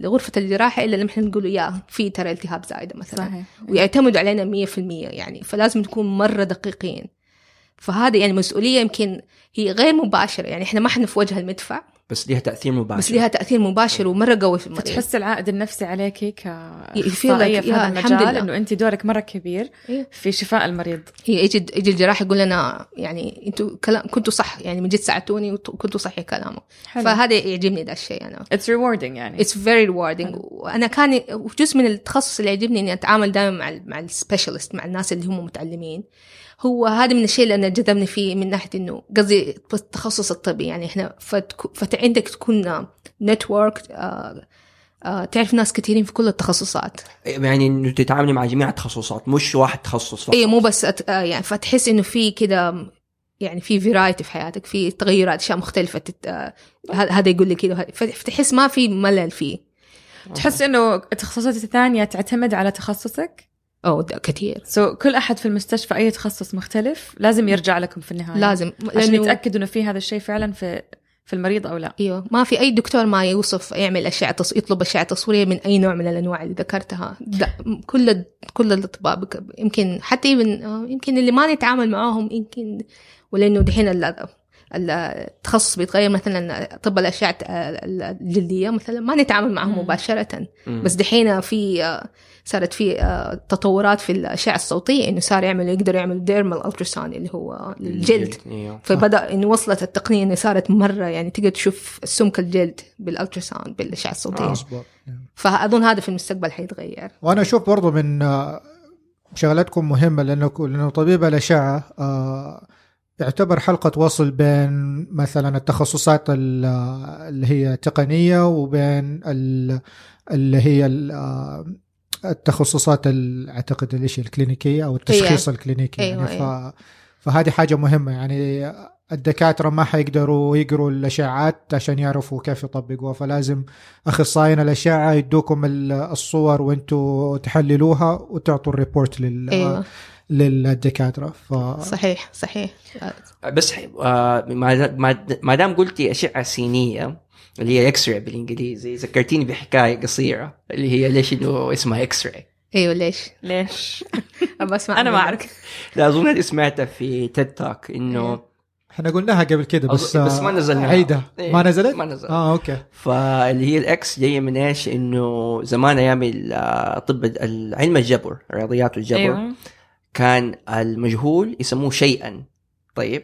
لغرفة الجراحة إلا لما إحنا نقول له يا في ترى التهاب زايدة مثلا. صحيح. ويعتمدوا علينا 100% يعني. فلازم نكون مرة دقيقين. فهذه يعني مسؤولية يمكن هي غير مباشرة يعني. إحنا ما إحنا في وجه المدفع. بس ليها تأثير مباشر. بس لها تأثير مباشر ومرة قوي في المريض. فتحس العائد النفسي كاخصائيه like- في yeah, هذا الحمد المجال لله. إنه انت دورك مرة كبير إيه. في شفاء المريض. هي يجي يجي الجراح يقول لنا يعني أنتوا كلام كنتوا صح يعني من جد ساعدتوني وكنتوا صح كلامه حلو. فهذا يعجبني ده الشيء أنا. it's rewarding يعني. it's very rewarding. وأنا كان جزء من التخصص اللي يعجبني إني أتعامل دائما مع ال مع ال specialist مع الناس اللي هم متعلمين. هو هذا من الشيء اللي أنا جذبني فيه من ناحية إنه قصدي التخصص الطبي. يعني إحنا فتك- فعندك تكون network تعرف ناس كثيرين في كل التخصصات. يعني إنه تتعاملي مع جميع التخصصات مش واحد تخصص فقط. اي مو بس أت... آه، يعني فتحس إنه في كده يعني في variety في حياتك في تغيرات أشياء مختلفة تت... آه، هذا يقول لي كده. وهذا- فتحس ما في ملل فيه. تحس إنه التخصصات الثانية تعتمد على تخصصك؟ أو كثير سو so, كل أحد في المستشفى أي تخصص مختلف لازم يرجع لكم في النهاية لازم عشان لأنه- يتأكدوا إنه في هذا الشيء فعلا في في المريض أو لا أيوه ما في أي دكتور ما يوصف يعمل أشعة تص... يطلب أشعة تصويرية من أي نوع من الأنواع اللي ذكرتها ده كل ال... كل الأطباء. يمكن حتى يمكن يمكن اللي ما نتعامل معاهم يمكن ولأنه دحين ال... ال- التخصص بيتغير مثلا طب الأشعة الجلدية مثلا ما نتعامل معهم. مباشرة. بس دحين في آه، صارت في آه، تطورات في الأشعة الصوتية إنه صار يعملوا يقدروا يعملوا dermal ultrasound اللي هو الجلد. إيوه. فبدأ انه وصلت التقنية إنه صارت مرة يعني تقدر تشوف سمك الجلد بال ultrasound بالأشعة الصوتية. آه. مظبوط. فأظن هذا في المستقبل حيتغير. وأنا أشوف برضو من آه، شغلاتكم مهمة لأنه لأنه طبيب الأشعة آه، يعتبر حلقة وصل بين مثلا التخصصات ال- اللي هي تقنية وبين ال- اللي هي التخصصات ال- أعتقد إيش الكلينيكية أو التشخيص الكلينيكي أيوة، يعني ف فهذه حاجة مهمة يعني. الدكاترة ما حيقدروا يقروا الاشعات عشان يعرفوا كيف يطبقوها. فلازم اخصائيين الأشعة يدوكم ال- الصور وأنتم تحللوها وتعطوا الريبورت لل أيوه. للدكاترة. ف صحيح صحيح. بس آه، ما ما- ما دام قلتي أشعة سينيه اللي هي X-ray بالإنجليزي ذكرتيني بحكاية قصيرة اللي هي ليش إنه اسمها X-ray إيوه ليش؟ ليش ابى أسمع أنا ما. أعرف لا أظن إني سمعتها في TED Talk إنه إحنا قلناها قبل كده بس أظن- بس ما نزلناها. عيدها إيه، ما نزلت؟ ما نزلت. آه okay فاللي هي ال X جاية من إيش؟ إنه زمان أيام طب علم الجبر الرياضيات والجبر أيوه كان المجهول يسموه شيئا طيب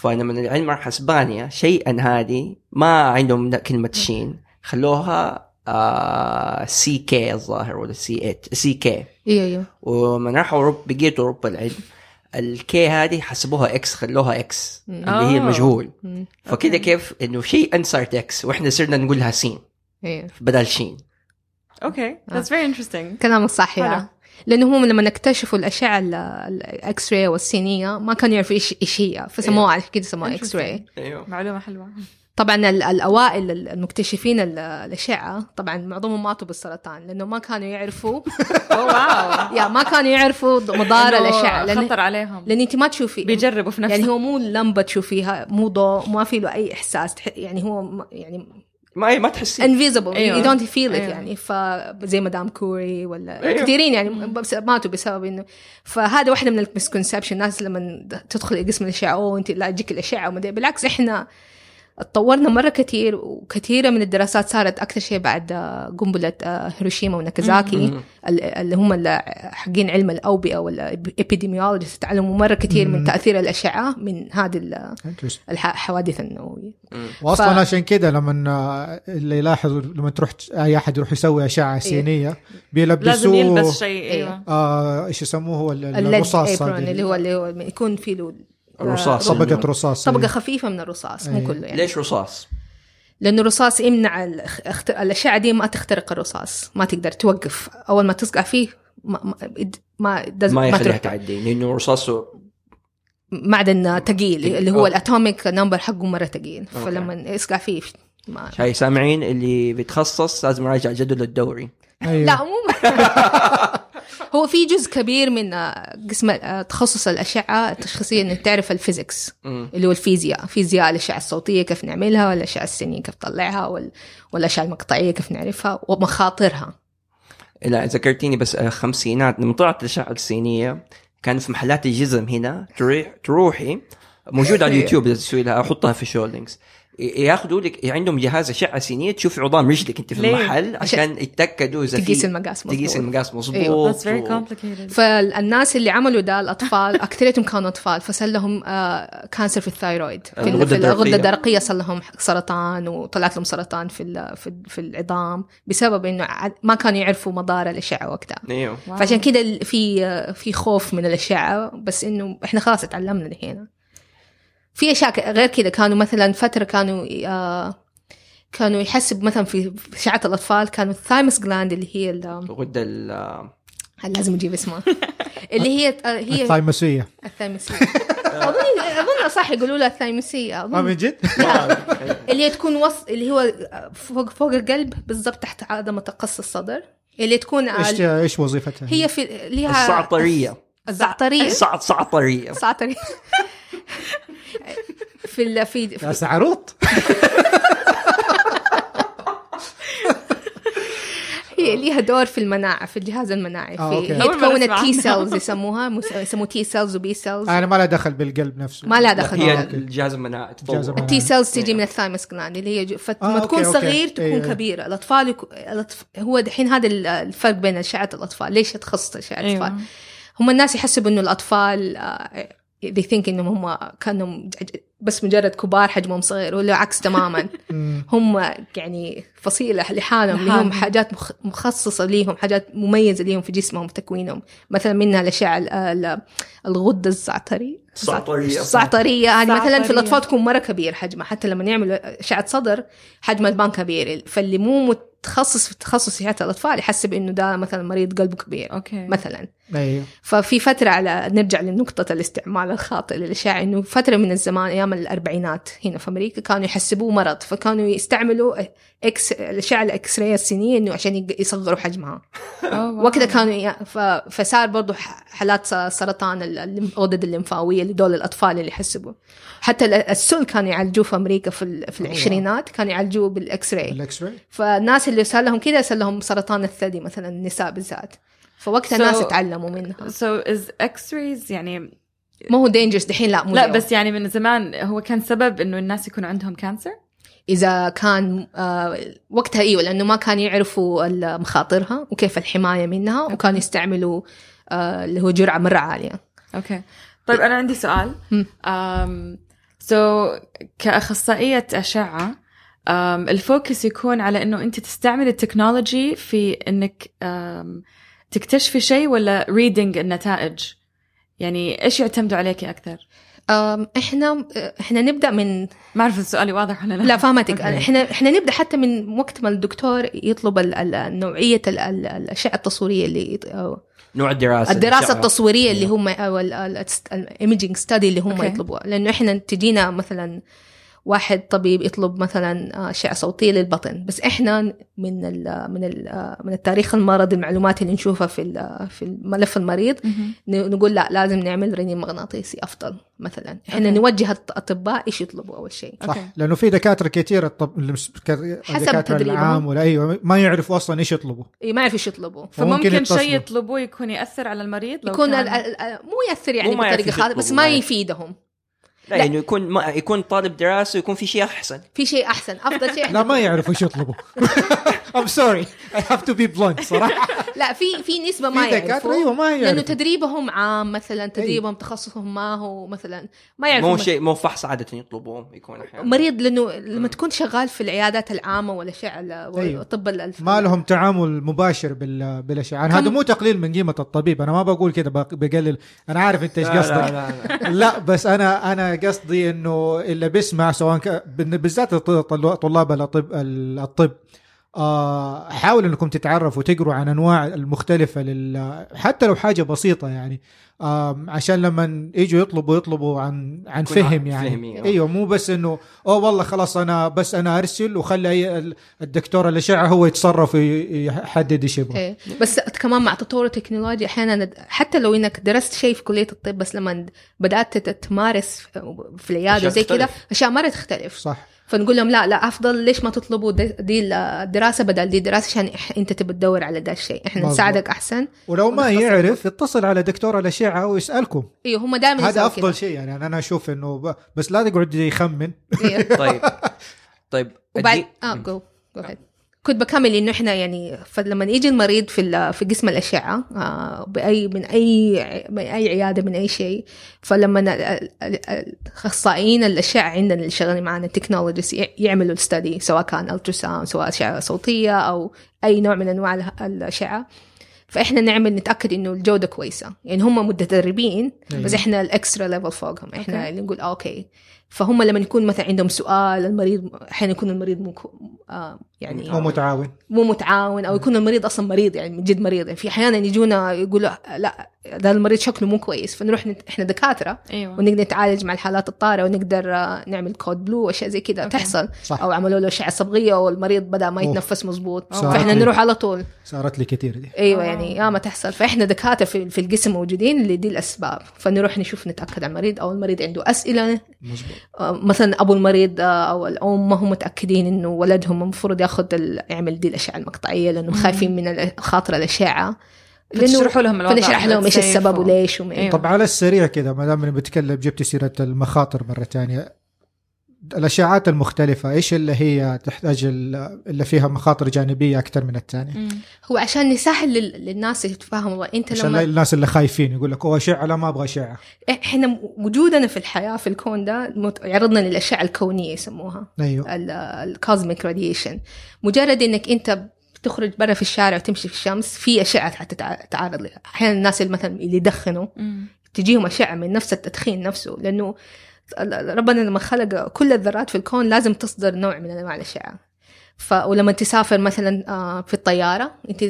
فلما العلم راح أسبانيا. شيئا هذه ما عندهم كلمة شين. خلوها آه سي كي الظاهر ولا سي 8 سي كي. أيوه أيوه ومن راحوا اوروبا بقيت أوروبا العلم. الكي هذه حسبوها X خلوها X مم. اللي هي آه. المجهول مم. فكده. كيف؟ إنه شيئا صارت X وإحنا صرنا نقولها سين. أيوه بدل شين. okay. that's very interesting كلامك صح. يا لأنه هم لما اكتشفوا الأشعة ال- ال X-ray والسينيه ما كانوا يعرفوا إيش إيش هي فسموها على كده سموها X-ray إيوه. معلومة حلوة. طبعا ال- الأوائل المكتشفين ال- الأشعة طبعا معظمهم ماتوا بالسرطان لأنه ما كانوا يعرفوا. wow. يا ما كانوا يعرفوا مضار الأشعة. لأن خطر عليهم. لأن أنت ما تشوفي بيجربوا في نفسه يعني هو مو لمبة تشوفيها مو ضوء ما في له أي إحساس يعني هو يعني ما ما تحسي invisible. you don't feel it. يعني فزي مدام كوري ولا أيوة. كثيرين يعني بس ماتوا بسبب انه فهذا واحدة من ال misconceptions الناس لما تدخل قسم الأشعة أوه أنت لا تجيك الاشعه وما. بالعكس إحنا تطورنا مرة كثير وكثيرة من الدراسات صارت أكثر شيء بعد آه، قنبلة آه، هيروشيما وناكازاكي اللي هم حقين علم الأوبئة وال epidemiologist تعلموا مرة كثير من. تأثير الأشعة من هذه الحوادث النووية واصلا ف- عشان كذا لما اللي يلاحظ لما تروح أي أحد يروح يسوي أشعة سينيه بيلبسوه لازم يلبس شيء إيه. أيوه آه إيش يسموه هو الرصاص. اللي هو اللي هو يكون فيه له الرصاص. طبقة رصاص طبقة إيه. خفيفة من الرصاص مو إيه. كله يعني ليش رصاص؟ لأنه الرصاص يمنع ال- أخت- الأشعة دي ما تخترق الرصاص ما تقدر توقف أول ما تصقع فيه ما ما ما, does- ما يخليها. تعدي لأنه رصاصه معدن ثقيل اللي هو. الأتوميك نمبر حقه مرة ثقيل. فلما يسقع فيه ما هاي سامعين اللي بيتخصص لازم يراجع جدول الدوري أيوه. لا مو هو في جزء كبير من آه، قسم آه، تخصص الأشعة التشخيصية إنك تعرف الفيزيكس. اللي هو الفيزياء. فيزياء الأشعة الصوتية كيف نعملها والاشعه السينية كيف نطلعها وال... والأشعة المقطعية كيف نعرفها ومخاطرها. لا ذكرتيني بس الخمسينات لما طلعت الأشعة الصينية كان في محلات الجزم هنا تروح تروحي موجود على اليوتيوب إذا تسوي لها أحطها في show links ياخذوا لك عندهم جهاز أشعة سينية تشوف عظام رجلك أنت في ليه؟ المحل عشان يتأكدوا إذا تقيس المقاس تقيس مظبوط. المقاس مظبوط أيوه. That's very و- فالناس اللي عملوا ده الأطفال أكثريتهم كانوا أطفال فصار لهم آه cancer في ال thyroid في, الغدة في الغدة الدرقية. الدرقية صار لهم سرطان وطلعت لهم سرطان في ال- في, في العظام بسبب إنه ما كانوا يعرفوا مضار الأشعة وقتها أيوه. فعشان كده ال- في آه، في خوف من الأشعة بس إنه إحنا خلاص اتعلمنا الحين في أشياء غير كده كانوا مثلا فترة كانوا آه كانوا يحسب مثلا في في اشعه الأطفال كانوا الثايمس جلاند اللي هي ال- الغده ال- لازم أجيب اسمها اللي هي آه، هي الثايموسيه الثايمسية أظن أظن صح يقولوا لها الثايمسية ما أظن من جد؟ اللي هي تكون وسط اللي هو فوق فوق القلب بالضبط تحت عظمة قص الصدر. اللي تكون إيش إيش وظيفتها؟ هي في لها الصعطريه الزعترية صعط صعطريه الزعترية في ال... في, في سعروط هي ليها دور في المناعة في الجهاز المناعي في أوكي. هي أول مرة تكون أسمع التي عنها. سيلز يسموها مس- يسموه تي سيلز وبي سيلز أنا ما لها دخل بالقلب نفسه ما لها لا، دخل هي. الجهاز المناعي. التي سيلز تجي إيه. من الثايمس جلاند اللي هي فلما آه، تكون. صغير تكون إيه. كبيرة الأطفال يكو... الأطف... هو دحين هذا ال- الفرق بين أشعة الأطفال ليش تخصص أشعة أيوة. الأطفال هم الناس يحسبوا انه الأطفال آه، they think إنهم هم كانوا بس مجرد كبار حجمهم صغير ولا عكس تماما. هم يعني فصيلة لحالهم اللي هم لحالهم. حاجات مخ- مخصصة ليهم حاجات مميزة ليهم في جسمهم في تكوينهم مثلا منها الاشعه ال- ال- الغده الزعتريه الزعترية. الزعترية هذه مثلا في. الأطفال تكون مرة كبير حجمها حتى لما يعملوا أشعة صدر حجم البان كبير فاللي مو متخصص في تخصص اشعه الأطفال يحسب انه ده مثلا مريض قلبه كبير أوكي مثلا أيوه ففي فترة على نرجع لنقطة الاستعمال الخاطئ للأشعة إنه فترة من الزمان أيام الأربعينات هنا في أمريكا كانوا يحسبوه مرض فكانوا يستعملوا X الأشعة ال X-ray السينية إنه عشان يصغروا حجمها. وقتها كانوا. فصار برضو ح- حالات سرطان الغدد الليمفاوية لدول الأطفال اللي يحسبوا حتى ال- السل كانوا يعالجوه في أمريكا في. في العشرينات كانوا يعالجوه بال X-ray فالناس اللي صار لهم كده صار لهم سرطان الثدي مثلا النساء بالذات فوقتها So- الناس اتعلموا منها. so is x-rays يعني ما هو dangerous دحين لا مو لا. بس يعني من زمان هو كان سبب إنه الناس يكون عندهم cancer إذا كان آه وقتها إيوه لأنه ما كانوا يعرفوا مخاطرها وكيف الحماية منها وكانوا يستعملوا آه اللي هو جرعة مرة عالية. okay. طيب أنا عندي سؤال. um, so كأخصائية أشعة ال focus يكون على إنه أنت تستعمل ال technology في إنك um, تكتشفي شيء ولا reading النتائج يعني إيش يعتمدوا عليكي أكثر إحنا إحنا نبدأ من ما أعرف السؤال واضح ولا لا لا فهمتك. إحنا إحنا نبدأ حتى من وقت ما الدكتور يطلب ال- ال- نوعية ال- ال- الأشعة التصويرية اللي نوع الدراسة الدراسة. التصويرية اللي هم أو ال imaging study اللي هم. يطلبوها لأنه إحنا تجينا مثلا واحد طبيب يطلب مثلا اشعه صوتيه للبطن بس إحنا من ال من ال من التاريخ المرضي المعلومات اللي نشوفها في ال- في ملف المريض نقول لا لازم نعمل رنين مغناطيسي أفضل مثلا إحنا okay. نوجه الأطباء إيش يطلبوا أول شيء صح okay. لأنه في دكاترة كثير الطب... حسب الدكاتره تدريبهم. العام ولا أيوه ما يعرفوا أصلا إيش يطلبوا إيه، ما يعرف إيش يطلبوا فممكن شيء. يطلبوه يكون يأثر على المريض لو يكون كان... ال- ال- ال- مو يأثر يعني إيش خاطئة بس ما. يفيدهم لا لا. يعني يكون ما يكون طالب دراسة ويكون في شيء أحسن. في شيء أحسن أفضل شيء لا ما يعرفوا إيش يطلبوا I'm sorry. I have to be blunt صراحة. لا في في نسبة ما في دكاترة يعرفوا أيوه ما لأنه يعرفوا تدريبهم عام مثلا تدريبهم تخصصهم ما هو مثلا ما يعرفوا مو شيء مو فحص عادة يطلبوه يكون أحيانا. مريض لأنه لما تكون شغال في العيادات العامة والاشعه أيوه. الطب الف... ما لهم تعامل مباشر بال بالاشعه يعني هذا مو تقليل من قيمة الطبيب. أنا ما بقول كده بق- بقلل. أنا عارف أنت إيش لا، لا، قصدك. لا، لا. لا. بس أنا أنا قصدي إنه اللي بيسمع سواء كان بالذات طل- طلاب الطب الطب حاولوا إنكم تتعرفوا وتقروا عن أنواع المختلفة لل حتى لو حاجة بسيطة يعني آه عشان لما يجوا يطلبوا يطلبوا عن عن فهم عن يعني فهم، أيوه. أيوه مو بس إنه اوه والله خلاص أنا بس أنا أرسل وخلي الدكتور الاشعه هو يتصرف وي- يحدد إيش يبغى إيه. بس كمان مع تطور التكنولوجيا أحيانا حتى لو إنك درست شيء في كلية الطب بس لما بدأت تمارس في العيادة زي كذا. أشياء مرة تختلف صح فنقول لهم لا لا أفضل ليش ما تطلبوا دي الدراسه بدل دي دراسة عشان أنت تبي تدور على ده الشيء. إحنا مظبوط. نساعدك أحسن. ولو ما. يعرف يتصل على دكتور الاشعه ويسالكم أيوه هم دائما هذا أفضل شيء يعني أنا أشوف إنه ب... بس لا تقعد يخمن. شيء طيب. طيب وبعد آه جو جو كنت بكمل إنه إحنا يعني فلما يجي المريض في في قسم الأشعة آه by من أي من أي عيادة من أي شيء فلما الأخصائيين الأشعة عندنا اللي شغالين معنا ال technologist يعملوا ال study سواء كان ultrasound سواء أشعة صوتية أو أي نوع من أنواع ال- الأشعة فإحنا نعمل نتأكد إنه الجودة كويسة يعني هم متدربين أيوة. بس إحنا ال extra level فوقهم إحنا. اللي نقول okay فهم لما يكون مثلا عندهم سؤال المريض أحيانا يكون المريض مو آه يعني مو متعاون. مو متعاون أو يكون المريض أصلا مريض يعني من جد مريض. يعني في أحيانا يجونا يقولوا لا ده المريض شكله مو كويس فنروح نت... إحنا دكاترة أيوه. ونقدر نتعالج مع الحالات الطارئة ونقدر آه، نعمل كود بلو وأشياء زي كذا. تحصل. صح. أو عملوا له أشعة صبغية والمريض بدأ ما أوه. يتنفس مزبوط فإحنا لي. نروح على طول. صارت لي كثير دي. أيوه آه. يعني يا ما تحصل. فإحنا دكاترة في, في القسم موجودين لدي الأسباب. فنروح نشوف نتأكد على المريض أو المريض عنده أسئلة. مزبوط آه، مثلا أبو المريض آه، أو الأم ما هم متأكدين إنه ولدهم المفروض يأخذ يعمل دي الاشعه المقطعية لأنه خايفين من خاطر الاشعه فتشرحوا لهم الوضع. فنشرح لهم إيش السبب و- وليش ومين أيوة. طب على السريع كذا ما دام بنتكلم جبت سيرة المخاطر مرة ثانية. الاشعاعات المختلفة إيش اللي هي تحتاج ال- اللي فيها مخاطر جانبية أكثر من الثانية. هو عشان نسهل لل- للناس يتفهموا أنت عشان لما الناس اللي خايفين يقول لك هو اشعه لا ما أبغى اشعه إحنا وجودنا في الحياة في الكون ده يعرضنا للاشعه الكونية يسموها. أيوه. ال cosmic radiation مجرد إنك أنت بتخرج برا في الشارع وتمشي في الشمس في اشعه حتتعرض لها. أحيانا الناس اللي مثلا اللي يدخنوا. تجيهم اشعه من نفس التدخين نفسه لأنه ربنا لما خلق كل الذرات في الكون لازم تصدر نوع من أنواع الاشعه ف ولما تسافر مثلا آه، في الطيارة أنت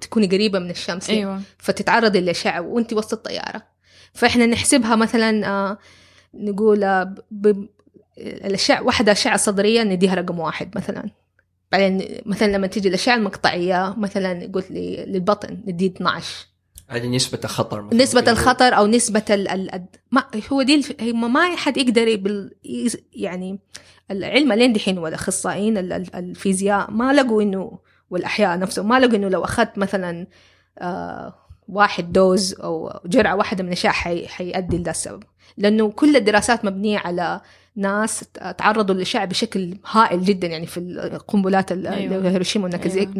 تكوني قريبة من الشمس أيوه. فتتعرضي للأشعة وأنت وسط الطيارة. فإحنا نحسبها مثلا آه، نقول آه، ب... ب... الأشعة واحدة أشعة صدرية نديها رقم واحد مثلا. بعدين مثلا لما تيجي الأشعة المقطعية مثلا قلت لي للبطن ندي 12 هذه نسبة الخطر مثلاً. نسبة الخطر أو نسبة ال ال ما هو دي الف... ما- حد يقدر يعني العلم لين دحين والأخصائيين ال- ال- الفيزياء ما لقوا إنه والأحياء نفسهم ما لقوا إنه لو أخذت مثلا آه واحد dose أو جرعة واحدة من الأشياء حي... حيؤدي لده السبب لأنه كل الدراسات مبنية على ناس تعرضوا للأشعة بشكل هائل جدا يعني في القنبلات ال- أيوة. هيروشيما وناكازاكي- أيوة.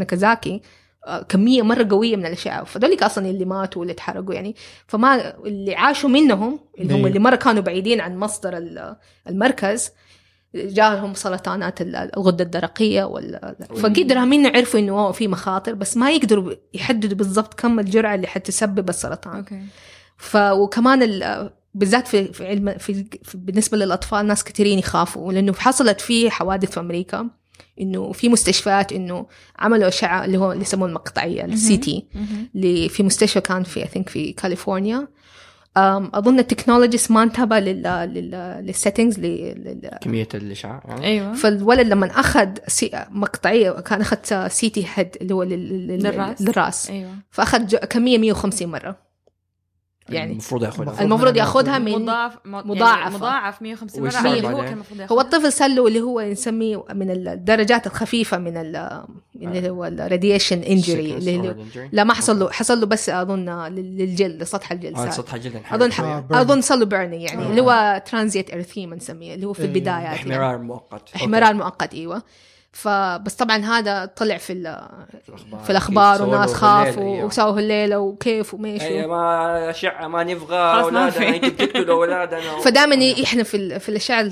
كمية مرة قوية من الاشعه فذولك أصلا اللي ماتوا واللي اتحرقوا يعني فما اللي عاشوا منهم اللي هم أيوة. اللي مرة كانوا بعيدين عن مصدر ال- المركز جاهم سرطانات ال- الغدة الدرقية وال... فقدروا منه عرفوا إنه في مخاطر بس ما يقدروا يحددوا بالضبط كم الجرعة اللي حتسبب السرطان. okay. ف وكمان ال... بالذات في في علم في, في بالنسبة للأطفال ناس كثيرين يخافوا لأنه حصلت في حوادث في أمريكا. إنه في مستشفيات إنه عملوا أشعة اللي هو اللي يسموه المقطعية ال CT في مستشفى كان في I think في كاليفورنيا. أم، أظن ال technologist ما انتبه لل لل لل settings لل كمية الإشعاع يعني. أيوه. فالولد لما أخذ CT مقطعية كان أخذ CT head اللي هو لل- لل- للرأس. للرأس. أيوه. فأخذ كمية 150 مرة. يعني المفروض ياخذها المفروض ياخذها من مضاعف م- مضاعفة. يعني مضاعف 150 مرة على هو. كان المفروض هو الطفل سله اللي هو نسميه من الدرجات الخفيفة من ال اللي هو ال radiation injury اللي. لا ما حصل له حصل له بس أظن لل- للجلد لسطح الجلد آه،. سطح الجلد انحرق أظن. آه،. أظن صار له burning يعني آه. اللي هو transient erythema نسميه اللي هو في إيه. البدايات يعني. احمرار مؤقت احمرار مؤقت إيوه فبس طبعا هذا طلع في في الأخبار والناس خافوا أيوه. وسووا الليلة وكيف وميش أي ما اشعه ما نبغى أولادنا. أنتوا بتقتلوا اولادنا فدائما إحنا في ال- في الاشعه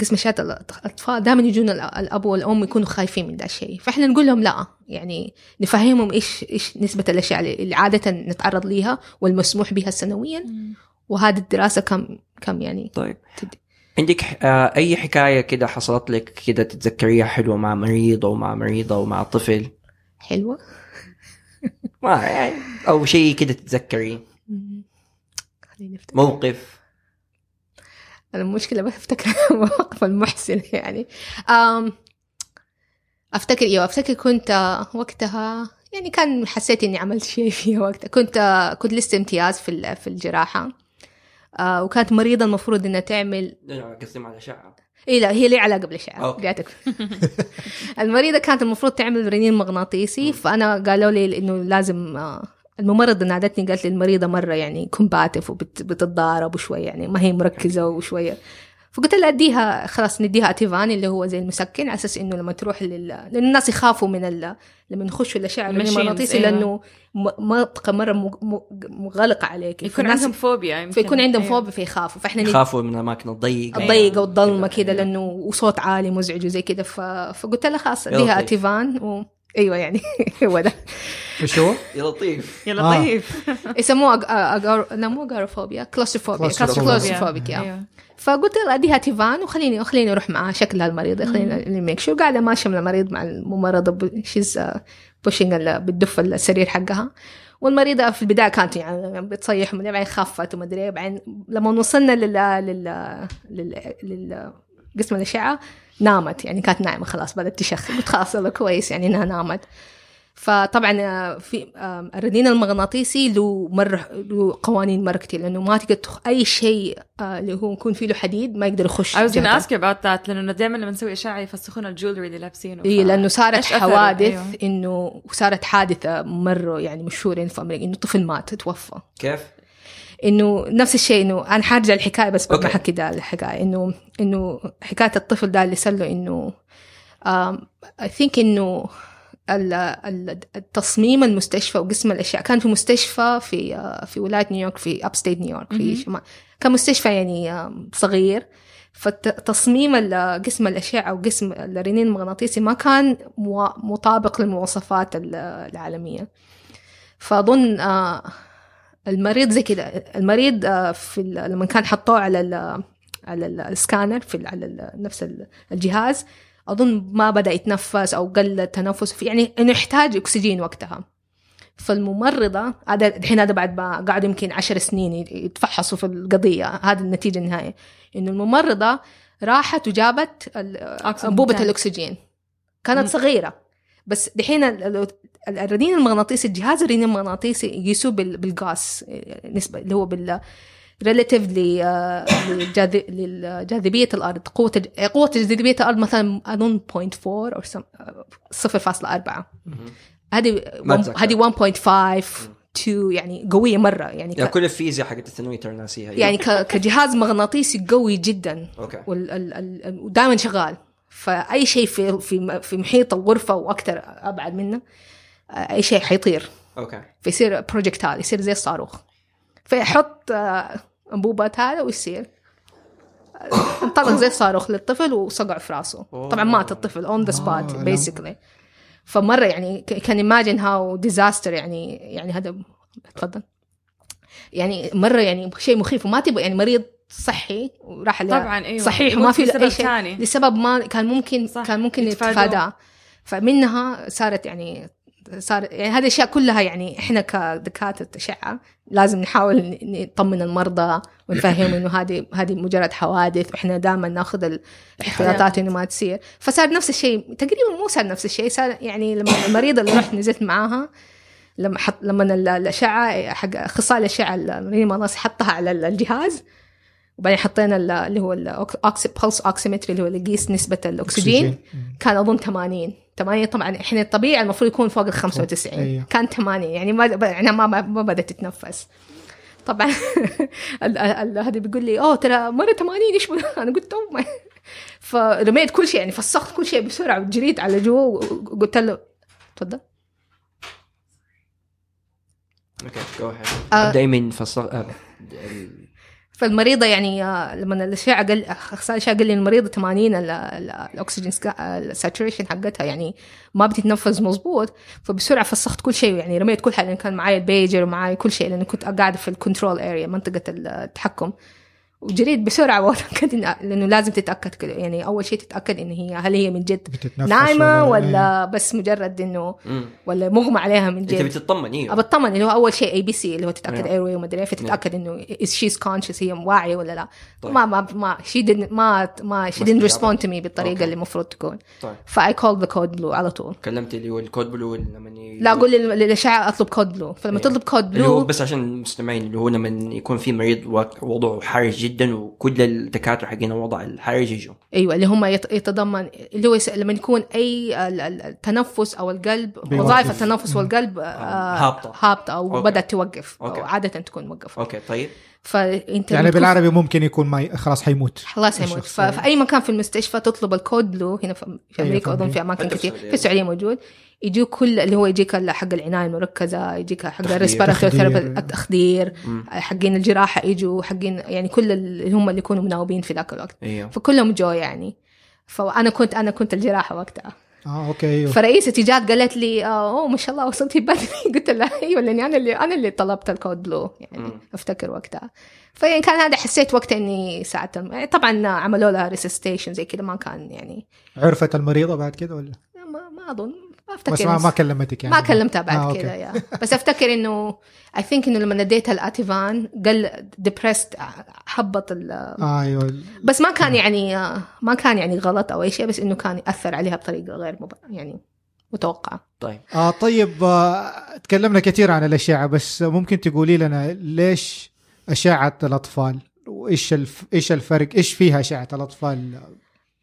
قسم اشعه الأطفال دائما يجونا ال- الأب والأم يكونوا خايفين من ذا الشيء. فإحنا نقول لهم لا يعني نفهمهم إيش إيش نسبة الاشعه اللي عادة نتعرض ليها والمسموح بها سنويا. وهذه الدراسة كم كم يعني؟ طيب. تدي. عندك آه، أي حكاية كده حصلت لك كده تتذكريها حلوة مع مريض أو مع مريضة أو مع طفل؟ حلوة. ما يعني أو شيء كده تتذكريه. أفتكر. موقف. المشكلة بس أفتكر مواقف المحسن يعني. أم أفتكر إيوه أفتكر كنت آه، وقتها يعني كان حسيت إني عملت شيء فيها وقتها. كنت آه، كنت لسه امتياز في في الجراحة. آه وكانت مريضة المفروض إنها تعمل قسم على اشعه إيه لا هي لي علاقة بالإشعاع أوكي. جاتك. المريضة كانت المفروض تعمل رنين مغناطيسي فأنا قالوا لي إنه لازم آه، الممرضة نادتني قالت لي المريضة مرة يعني combative وبتتضارب وشوية يعني ما هي مركزة وشوية. فقلت لها أديها خلاص نديها Ativan اللي هو زي المسكن على أساس إنه لما تروح لل... لأن الناس يخافوا من ال... لما يخشوا الاشعه المغناطيسي أيوة. لأنه منطقة مرة م... م... مغلقة عليك يكون عندهم فوبيا يمكن فيكون عندهم أيوة. فوبيا فيخافوا فإحنا ند- يخافوا من الاماكن الضيقة الضيقة والضلمه كده، كده أيوة. لأنه وصوت عالي مزعج وزي كده ف... فقلت لها خلاص أديها. Ativan و... أيوه يعني هو ده إيش هو؟ يا لطيف يا آه. لطيف يسموه أج... أجار... لا مو agoraphobia claustrophobia Claustrophobic. claustrophobic يا أيوة. فقلت لها أديها Ativan وخليني خليني أروح مع شكلها المريض خليني make sure قاعدة ماشية من المريض مع الممرضة she's pushing بتدف السرير حقها والمريضة في البداية كانت يعني بتصيح ومدري بعدين خفت ومدري بعدين لما وصلنا لل لل لل, لل... قسم الأشعة نامت يعني كانت نايمة خلاص بدأت تشخر قلت خلاص يلا كويس يعني إنها نامت فطبعا آه، في آه، الرنين المغناطيسي له مرة له قوانين مرة كتير لأنه ما تقدر تخ... أي شيء آه، اللي هو يكون فيه له حديد ما يقدر يخش I was gonna ask you about that لأنه دائما لما نسوي أشعة يفسخون ال jewelry اللي لابسينه اي لأنه صارت؟ حوادث أيوة. إنه صارت حادثة مرة يعني مشهورة في أمريكا إنه طفل مات توفى كيف؟ إنه نفس الشيء إنه أنا حارجع الحكاية بس ما. احكي ده الحكاية. إنه إنه حكاية الطفل ده اللي صار له إنه I think إنه ال- ال- التصميم المستشفى وقسم الأشعة. كان في مستشفى في آه، في ولاية نيويورك في upstate New York في. شمال. كان مستشفى يعني صغير. فتصميم قسم الاشعه وقسم الرنين المغناطيسي ما كان مطابق للمواصفات ال- العالمية. فأظن آه، المريض زي كده. المريض آه، في لما كان حطوه على ال على ال- السكانر في على نفس ال- الجهاز أظن ما بدأ يتنفس أو قل التنفس. في يعني إنه يحتاج أكسجين وقتها. فالممرضة هذا الحين هذا بعد ما قعدوا يمكن عشر سنين يتفحصوا في القضية. هذه النتيجة النهائية. إنه الممرضة راحت وجابت ال- أكسجين. انبوبه تانك. الأكسجين. كانت مم. صغيرة. بس دحين الرنين المغناطيسي الجهاز الرنين المغناطيسي يقيسوه بال- بالغاز نسبة اللي هو بال relative لجاذبية الأرض قوة قوة جاذبية الأرض مثلا اظن 0.4 أو سم- 0.4 هذه. هذه 1.5 2 يعني قوية مرة يعني يعني ك... كل الفيزياء حقت الثانوي ترى ناسيها. يعني ك... كجهاز مغناطيسي قوي جدا. okay. ودائما شغال. فأي شيء في في في محيط الغرفة وأكثر أبعد منه أي شيء حيطير. okay. فيصير projectile يصير زي الصاروخ. فيحط آه، أنبوبات هذا ويصير. آه، انطلق زي الصاروخ للطفل وصقع في راسه. طبعا مات الطفل on the spot آه،. basically فمرة يعني كان imagine how disaster يعني يعني هذا تفضل. يعني مرة يعني شيء مخيف وما تبغى يعني مريض صحي وراح طبعا إيوه. صحيح وما في أي شيء. لسبب ما كان ممكن صح، كان ممكن. يتفاداه. فمنها صارت يعني صار يعني هذه الاشياء كلها يعني إحنا كدكاتره أشعة لازم نحاول نطمن المرضى ونفهمهم إنه هذه هذه مجرد حوادث وإحنا دائما ناخذ الاحتياطات إنه ما تصير. فصار نفس الشيء تقريبا مو صار نفس الشيء صار يعني لما المريضه اللي رحت نزلت معاها لما حط لما ال- الأشعة حق اخصائي الأشعة الرنين المغناطيسي حطها على الجهاز. وبعدين حطينا ال- اللي هو ال pulse oximetry اللي هو اللي يقيس نسبة الأكسجين. كان أظن 80 8 طبعا إحنا الطبيعي المفروض يكون فوق ال 95 أيوه. كان 8 يعني ما يعني ما ما ما بدأت تتنفس طبعا ال- ال- هذا بيقول لي أوه ترى مره 80 إيش بنا؟ أنا قلت أوه فرميت كل شيء يعني فسخت كل شيء بسرعة وجريت على جوا وقلت له تفضل okay go ahead آه. فالمريضة يعني آه، لما الأشعة قال أخصائي الاشعه قال لي المريضة 80 ال- ال- الأكسجين ال saturation حقتها يعني ما بتتنفس مظبوط فبسرعة فسخت كل شيء يعني رميت كل حاجة كان معي البيجر ومعي كل شيء لأنه كنت قاعدة في ال control area منطقة التحكم. وجريت بسرعة واتاكد إن- لأنه لازم تتأكد كده يعني أول شيء تتأكد ان هي هل هي من جد نايمة أيوه. ولا بس مجرد إنه. ولا مغمى عليها من أنت جد بتطمن إيوه بطمن اللي هو أول شيء ABC اللي هو تتأكد نعم. airway وما أدري إيه، فتتأكد إنه is she conscious هي واعية ولا لا طيب. ما ما ما شي didn't ما ما شي didn't respond to me بالطريقة okay. اللي المفروض تكون طيب ف I call the code blue على طول كلمت اللي هو ال code blue لما لا أقول لل- للاشعه أطلب code blue فلما إيه. تطلب كود اللي هو blue بس عشان المستمعين اللي هو لما يكون في مريض وضعه حرج جدا وكل الدكاترة حقين الوضع الحرج يجوا أيوه اللي هم يت- يتضمن اللي هو لما يكون أي ال- ال- التنفس أو القلب. وظائف التنفس والقلب آه، هابطة. هابطة أو okay. بدأت توقف okay. أو عادة تكون موقفة okay طيب فأنت يعني بالعربي ممكن يكون ما ي... خلاص حيموت خلاص يموت الشخص. ففي أي مكان في المستشفى تطلب ال code blue هنا في في أيوة، أمريكا في اظن في أمريكا. أماكن في كثير السعودية. في السعودية موجود يجيك كل اللي هو يجيك حق العناية المركزة يجيك حق تخدير. ال respiratory التخدير. حقين الجراحة يجوا حقين يعني كل اللي هم اللي يكونوا مناوبين في ذاك الوقت. إيوه. فكلهم جو يعني. فأنا كنت أنا كنت الجراحة وقتها. آه okay أيوه. فرئيستي جات قالت لي آه، أوه ما شاء الله وصلتي بدري. قلت لها أيوه لأني أنا اللي أنا اللي طلبت ال code blue يعني. مم. أفتكر وقتها. فيعني كان هذا حسيت وقتها إني ساعدت الم- يعني طبعا عملوا لها resuscitation زي كده ما كان يعني عرفت المريضة بعد كده ولا؟ ما, ما أظن. ما أفتكر بس ما, ما كلمتك يعني. ما كلمتها بعد آه، آه. كده يا. بس أفتكر إنه I think إنه لما اديتها ال Ativan قل depressed حبط ال آه أيوه. بس ما كان يعني ما كان يعني غلط أو أي شيء بس إنه كان يأثر عليها بطريقة غير مب... يعني متوقعة. طيب. آه طيب آه تكلمنا كثير عن الأشعة بس ممكن تقولي لنا ليش أشعة الأطفال؟ وإيش الف... إيش الفرق؟ إيش فيها أشعة الأطفال؟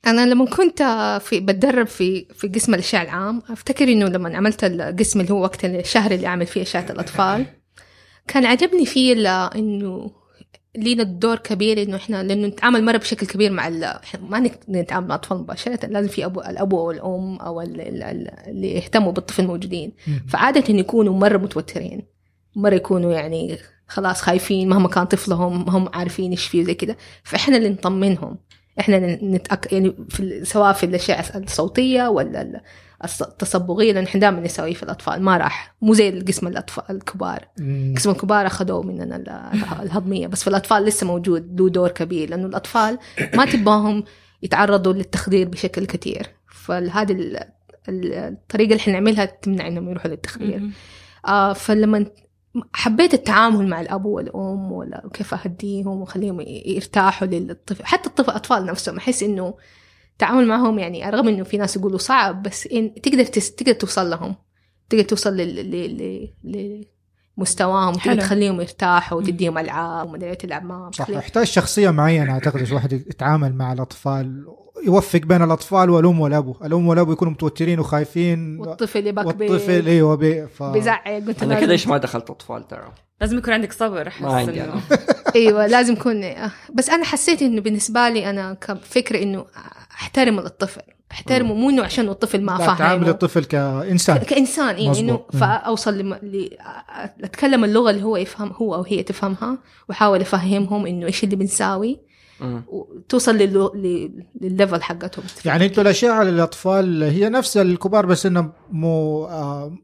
أنا لما كنت في بتدرب في في قسم الاشعه العام أفتكر إنه لما عملت القسم اللي هو وقت الشهر اللي أعمل فيه اشعه الأطفال كان عجبني فيه إنه لينا الدور كبير إنه إحنا لأنه نتعامل مرة بشكل كبير مع ال- إحنا ما نتعامل مع الاطفال مباشرة لازم في ابو الاب أو الأم أو ال- ال- ال- اللي يهتموا بالطفل موجودين. فعادة يكونوا مرة متوترين مرة يكونوا يعني خلاص خايفين مهما كان طفلهم هم عارفين إيش فيه زي كده. فإحنا اللي نطمنهم. إحنا نتأك... يعني في سواء في الاشعه الصوتية ولا التصبغية لأن إحنا دائما نسويه في الأطفال. ما راح مو زي القسم الاطفال الكبار. قسم الكبار أخذوه مننا ال- الهضمية. بس في الأطفال لسه موجود له دور كبير لأنه الأطفال ما تبغاهم يتعرضوا للتخدير بشكل كثير فهذه ال- ال- الطريقة اللي إحنا نعملها تمنع إنهم يروحوا للتخدير. آه فلما حبيت التعامل مع الأب والأم ولا كيف أهديهم وأخليهم يرتاحوا للطفل. حتى الطفل الاطفال نفسهم أحس إنه التعامل معهم يعني رغم إنه في ناس يقولوا صعب بس إن تقدر تس... تقدر توصل لهم. تقدر توصل لل... ل... ل... لمستواهم تقدر حلو. تخليهم يرتاحوا وتديهم ألعاب ومدري إيه تلعب معهم صح يحتاج شخصية معينة أعتقد عشان الواحد يتعامل مع الأطفال يوفق بين الأطفال والأم والأبو. الأم والأبو يكونوا متوترين وخايفين. والطفل يبك والطفل أيوه بي... ف... بيزعق قلت أنا لازم- كده إيش ما دخلت أطفال ترى؟ لازم يكون عندك صبر أحس ما عندي إنه-. أيوه لازم يكون بس أنا حسيت إنه بالنسبة لي أنا كفكرة إنه أحترم الطفل. أحترمه مو إنه عشان الطفل ما لا، تعامل الطفل كإنسان. كإنسان أيوه إنه. فاوصل لم... ل... أتكلم اللغة اللي هو يفهم هو أو هي تفهمها وأحاول أفهمهم إنه إيش اللي بنساوي. لل... لل level حقتهم. يعني أنتوا الاشعه للاطفال هي نفس الكبار بس انها مو آه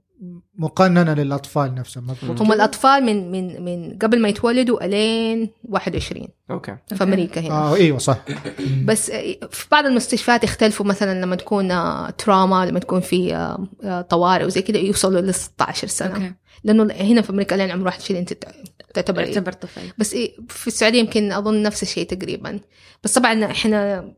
مقننة للأطفال نفسهم. مضبوط هم؟ الأطفال من من من قبل ما يتولدوا إلين 21 okay. في أمريكا هنا. آه إيوه صح. بس في بعض المستشفيات يختلفوا مثلا لما تكون آه، trauma لما تكون في آه، آه، طوارئ وزي كده يوصلوا ل 16 سنة. okay. لأنه هنا في أمريكا لين عمر 21 انت تعتبر يعتبر طفل. بس إيه في السعودية يمكن أظن نفس الشيء تقريبا. بس طبعا إحنا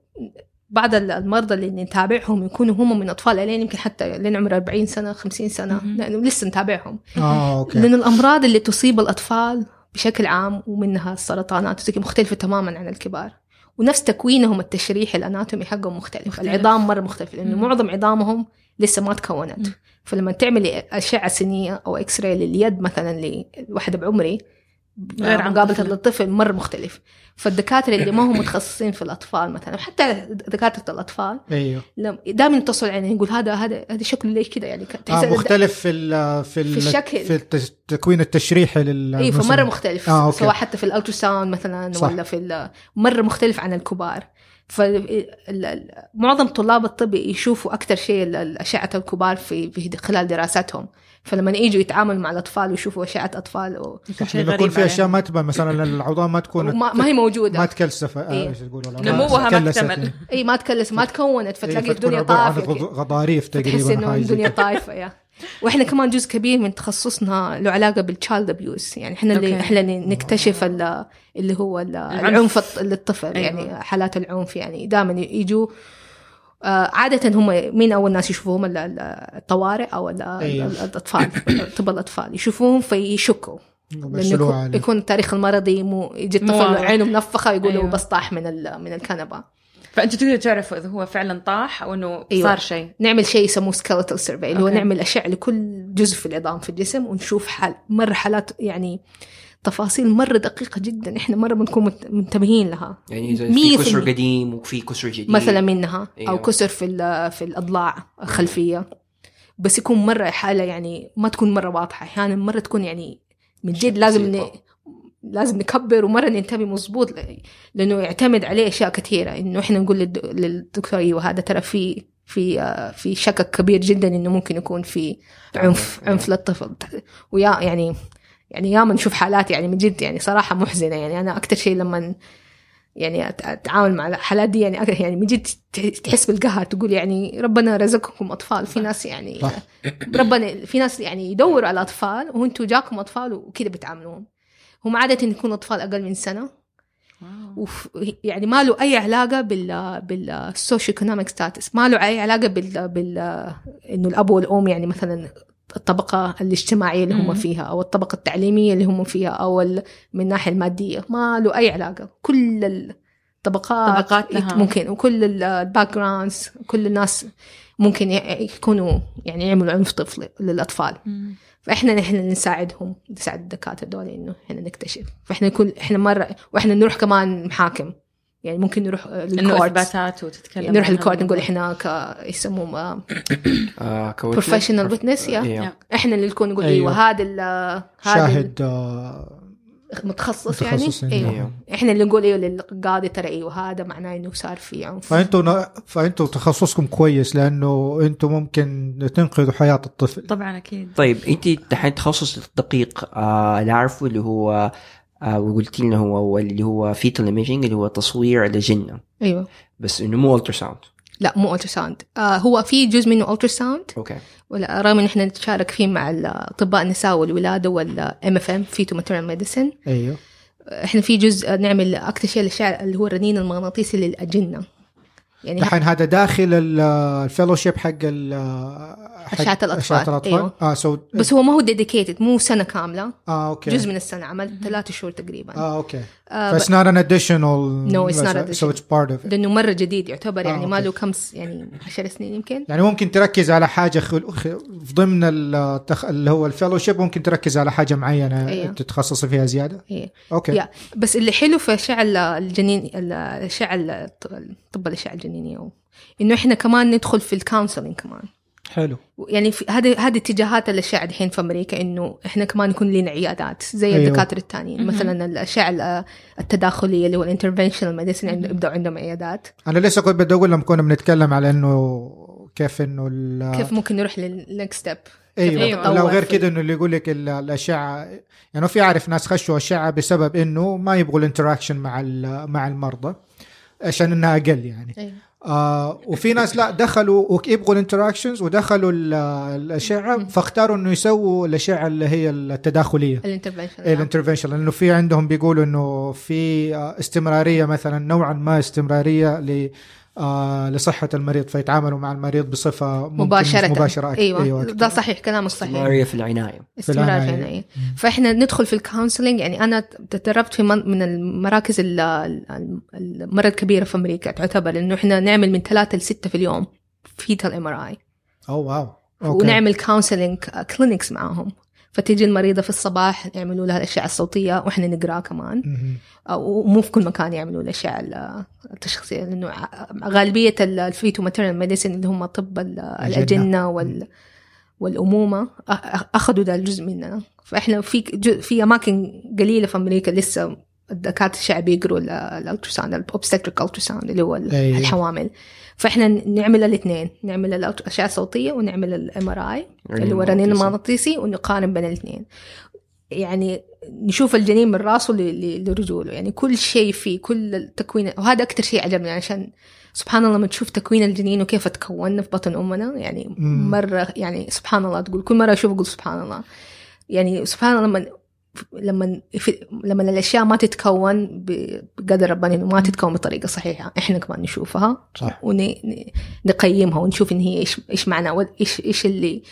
بعض المرضى اللي نتابعهم يكونوا هم من أطفال لين يمكن حتى لين عمر 40 سنة 50 سنة. لأنه لسه نتابعهم. آه أوكي. لأن الأمراض اللي تصيب الأطفال بشكل عام ومنها السرطانات مختلفة تماما عن الكبار. ونفس تكوينهم التشريحي الأناتومي حقهم مختلف, مختلف. العظام مرة مختلف لأنه مم. معظم عظامهم لسه ما تكونت. فلما تعملي أشعة سينيه أو X-ray لليد مثلا لواحدة بعمري غير عن مقابلة طفل. للطفل مره مختلف فالدكاترة اللي ما هم متخصصين في الأطفال مثلا حتى دكاترة الأطفال أيوه دائما يتصل علينا يقول هذا هذا هذا شكله ليش كذا يعني تحس آه مختلف في ال في, ال في الشكل. في التكوين التشريحي لل اي فمرة مختلف آه، okay. سواء حتى في ال ultrasound مثلا صح. ولا في ال- مرة مختلف عن الكبار فمعظم طلاب الطب يشوفوا أكثر شيء ال- الأشعة الكبار في في خلال دراساتهم فلما يجوا يتعاملوا مع الأطفال ويشوفوا اشعه أطفال و... لما غريب يكون في أشياء. ما تبان مثلا العظام ما تكون ما, ما هي موجودة ما تكلست آه، إيه. إيش العظام نموها ما اكتمل. اي ما تكلس ما تكونت إيه، فتلاقي فتكون الدنيا. غض- غضاريف تحس تقريبا إنه زي الدنيا. طايفة يا وإحنا كمان جزء كبير من تخصصنا له علاقة بال child abuse يعني إحنا اللي. إحنا اللي نكتشف ال- اللي هو ال- العنف. للطفل أيوة. يعني حالات العنف يعني دائما يجوا عادة هم مين أول ناس يشوفوهم ال- ال- الطوارئ أو. ال- الأطفال طب الأطفال يشوفوهم فيشكوا لأنه يكون, التاريخ المرضي مو يجي الطفل. عينه منفخة يقولوا. أيوة. بس طاح من ال- من الكنبة فانتوا تقدروا تعرفوا إذا هو فعلا طاح أو إنه أيوة. صار شيء نعمل شيء يسموه skeletal survey اللي هو. نعمل أشعة لكل جزء في العظام في الجسم ونشوف حال مره حالات يعني تفاصيل مرة دقيقة جدا. إحنا مرة بنكون منتبهين لها. يعني في كسر. قديم وفي كسر جديد. مثلا منها. أو أيوة. كسر في في الأضلاع الخلفية. بس يكون مرة حالة يعني ما تكون مرة واضحة. أحيانا مرة تكون يعني من جد لازم ن... لازم نكبر ومرة ننتبه مظبوط ل- لأنه يعتمد عليه أشياء كثيرة. إنه إحنا نقول للد- للدكتور أيوه هذا ترى في في في شكك كبير جدا إنه ممكن يكون في عنف. عنف للطفل. ويا يعني يعني ياما نشوف حالات يعني من جد يعني صراحة محزنة. يعني أنا أكثر شيء لما يعني اتعامل مع الحالات دي يعني يعني من جد تحس بالقهر. تقول يعني ربنا رزقكم أطفال. في ناس يعني صح. ربنا في ناس يعني يدوروا على اطفال وأنتم جاكم أطفال وكذا بتعاملوهم هم عادة يكونوا أطفال أقل من سنة. وف يعني ما له أي علاقة بال بال socioeconomic status ما له أي علاقة بال بال إنه الأب والأم يعني مثلا الطبقة الاجتماعية اللي هم. فيها أو الطبقة التعليمية اللي هم فيها أو من الناحية المادية. ما له أي علاقة. كل الطبقات طبقات لها. ممكن وكل ال backgrounds كل الناس ممكن يكونوا يعني يعملوا عنف طفل للأطفال. فإحنا نحن نساعدهم نساعد الدكاترة دول إنه إحنا نكتشف. فإحنا نكون إحنا مرة وإحنا نروح كمان محاكم. يعني ممكن نروح آه، لل court اثباتات وتتكلم نروح لل court نقول. إحنا ك يسموه آه ك witness. professional witness يا إيه. إحنا اللي نكون نقول. أيوه هذا ال- هذا شاهد آه، متخصص, متخصص يعني يعني. أيوه إحنا اللي نقول إيوه للقاضي ترى إيوه هذا معناه إنه صار في عنف فأنتوا ن- فأنتوا تخصصكم كويس لأنه أنتوا ممكن تنقذوا حياة الطفل طبعا أكيد طيب انت دحين تخصص الدقيق آه اللي أعرفه اللي هو آه وقلت لنا هو اللي هو fetal imaging اللي هو تصوير الأجنة أيوه. بس إنه مو ultrasound لا مو الترا ساوند آه هو في جزء منه ultrasound okay. ولا رغم إن إحنا نتشارك فيه مع ال- اطباء النساء والولادة وال MFM feto-maternal medicine أيوه. إحنا في جزء نعمل أكثر شيء الاشعه اللي هو الرنين المغناطيسي للأجنة. يعني دحين هذا داخل ال- ال fellowship حق ال حق أشعة الأطفال. أشعة الأطفال. أيوة. آه so بس هو ما هو dedicated مو سنة كاملة. آه okay. جزء من السنة عملت ثلاثة شهور تقريبا. آه okay. آه فاتس نوت ان اديشنال No, it's not so it's part of it. لأنه مرة جديد يعتبر آه، يعني ما أوكي. له كم يعني 10 سنين يمكن. يعني ممكن تركز على حاجة خل... ضمن التخ... اللي هو ال fellowship ممكن تركز على حاجة معينة أيوة. تتخصصي فيها زيادة؟ هي أوكي. يا بس اللي حلو في اشعه ال- الجنين ال- الاشعه ال- طب الاشعه الجنينية إنه إحنا كمان ندخل في ال counseling كمان. حلو يعني في هذه هذه اتجاهات الاشعه الحين في أمريكا إنه إحنا كمان يكون لنا عيادات زي. أيوه. الدكاترة الثانيين. مثلا الاشعه ال- التداخلية اللي هو ال interventional medicine يبداوا عندهم عيادات أنا لسه كنت بدي أقول لما كنا بنتكلم على إنه كيف إنه ال... كيف ممكن نروح لل next step أيوه أيوة. لو غير كده إنه اللي يقول لك ال- الاشعه يعني في اعرف ناس خشوا اشعه بسبب إنه ما يبغوا ال interaction مع ال- مع المرضى عشان إنها أقل يعني أيوة. آه وفي ناس لا دخلوا ويبغوا ال interactions ودخلوا ال- الأشعة فاختاروا إنه يسووا الأشعة اللي هي التداخلية. ال intervention ال intervention لأنه في عندهم بيقولوا إنه في آه، استمرارية مثلا نوعا ما استمرارية ل آه لصحة المريض فيتعاملوا مع المريض بصفة مباشرة. أكثر. أيوه, أكثر. ده صحيح كلامك صحيح. استمرارية في العناية. استمرار في العناية. العناية. فإحنا ندخل في ال counseling يعني أنا تدربت في من من المراكز ال- ال- المرة الكبيرة في أمريكا تعتبر إنه إحنا نعمل من ثلاثة لسته في اليوم fetal MRI oh wow. أوكي. ونعمل counseling clinics معاهم. فتيجي المريضة في الصباح يعملوا لها الاشعه الصوتية وإحنا نقرا كمان. ومو في كل مكان يعملوا الاشعه التشخيصية لأنه غالبية ال feto maternal medicine اللي هم طب ال- الأجنة. وال والأمومة أخذوا ده الجزء مننا فإحنا في في أماكن قليلة في أمريكا لسه الدكاترة الأشعة يقروا ال- ال ultrasound ال obstetric ultrasound اللي هو ال- أي. فإحنا نعمل الاثنين. نعمل الاشعه الصوتيه ونعمل ال MRI اللي هو الرنين المغناطيسي ونقارن بين الاثنين. يعني نشوف الجنين من راسه لرجوله. يعني كل شيء فيه كل التكوين وهذا أكثر شيء عجبني عشان سبحان الله لما تشوف تكوين الجنين وكيف تكون في بطن أمنا يعني. مرة يعني سبحان الله تقول كل مرة أشوف أقول سبحان الله. يعني سبحان الله لما لما في لما الأشياء ما تتكون بقدر ربنا إنه ما تتكون بطريقة صحيحة إحنا كمان نشوفها صح ونقيمها ونشوف إن هي إيش إيش معنى إيش إيش اللي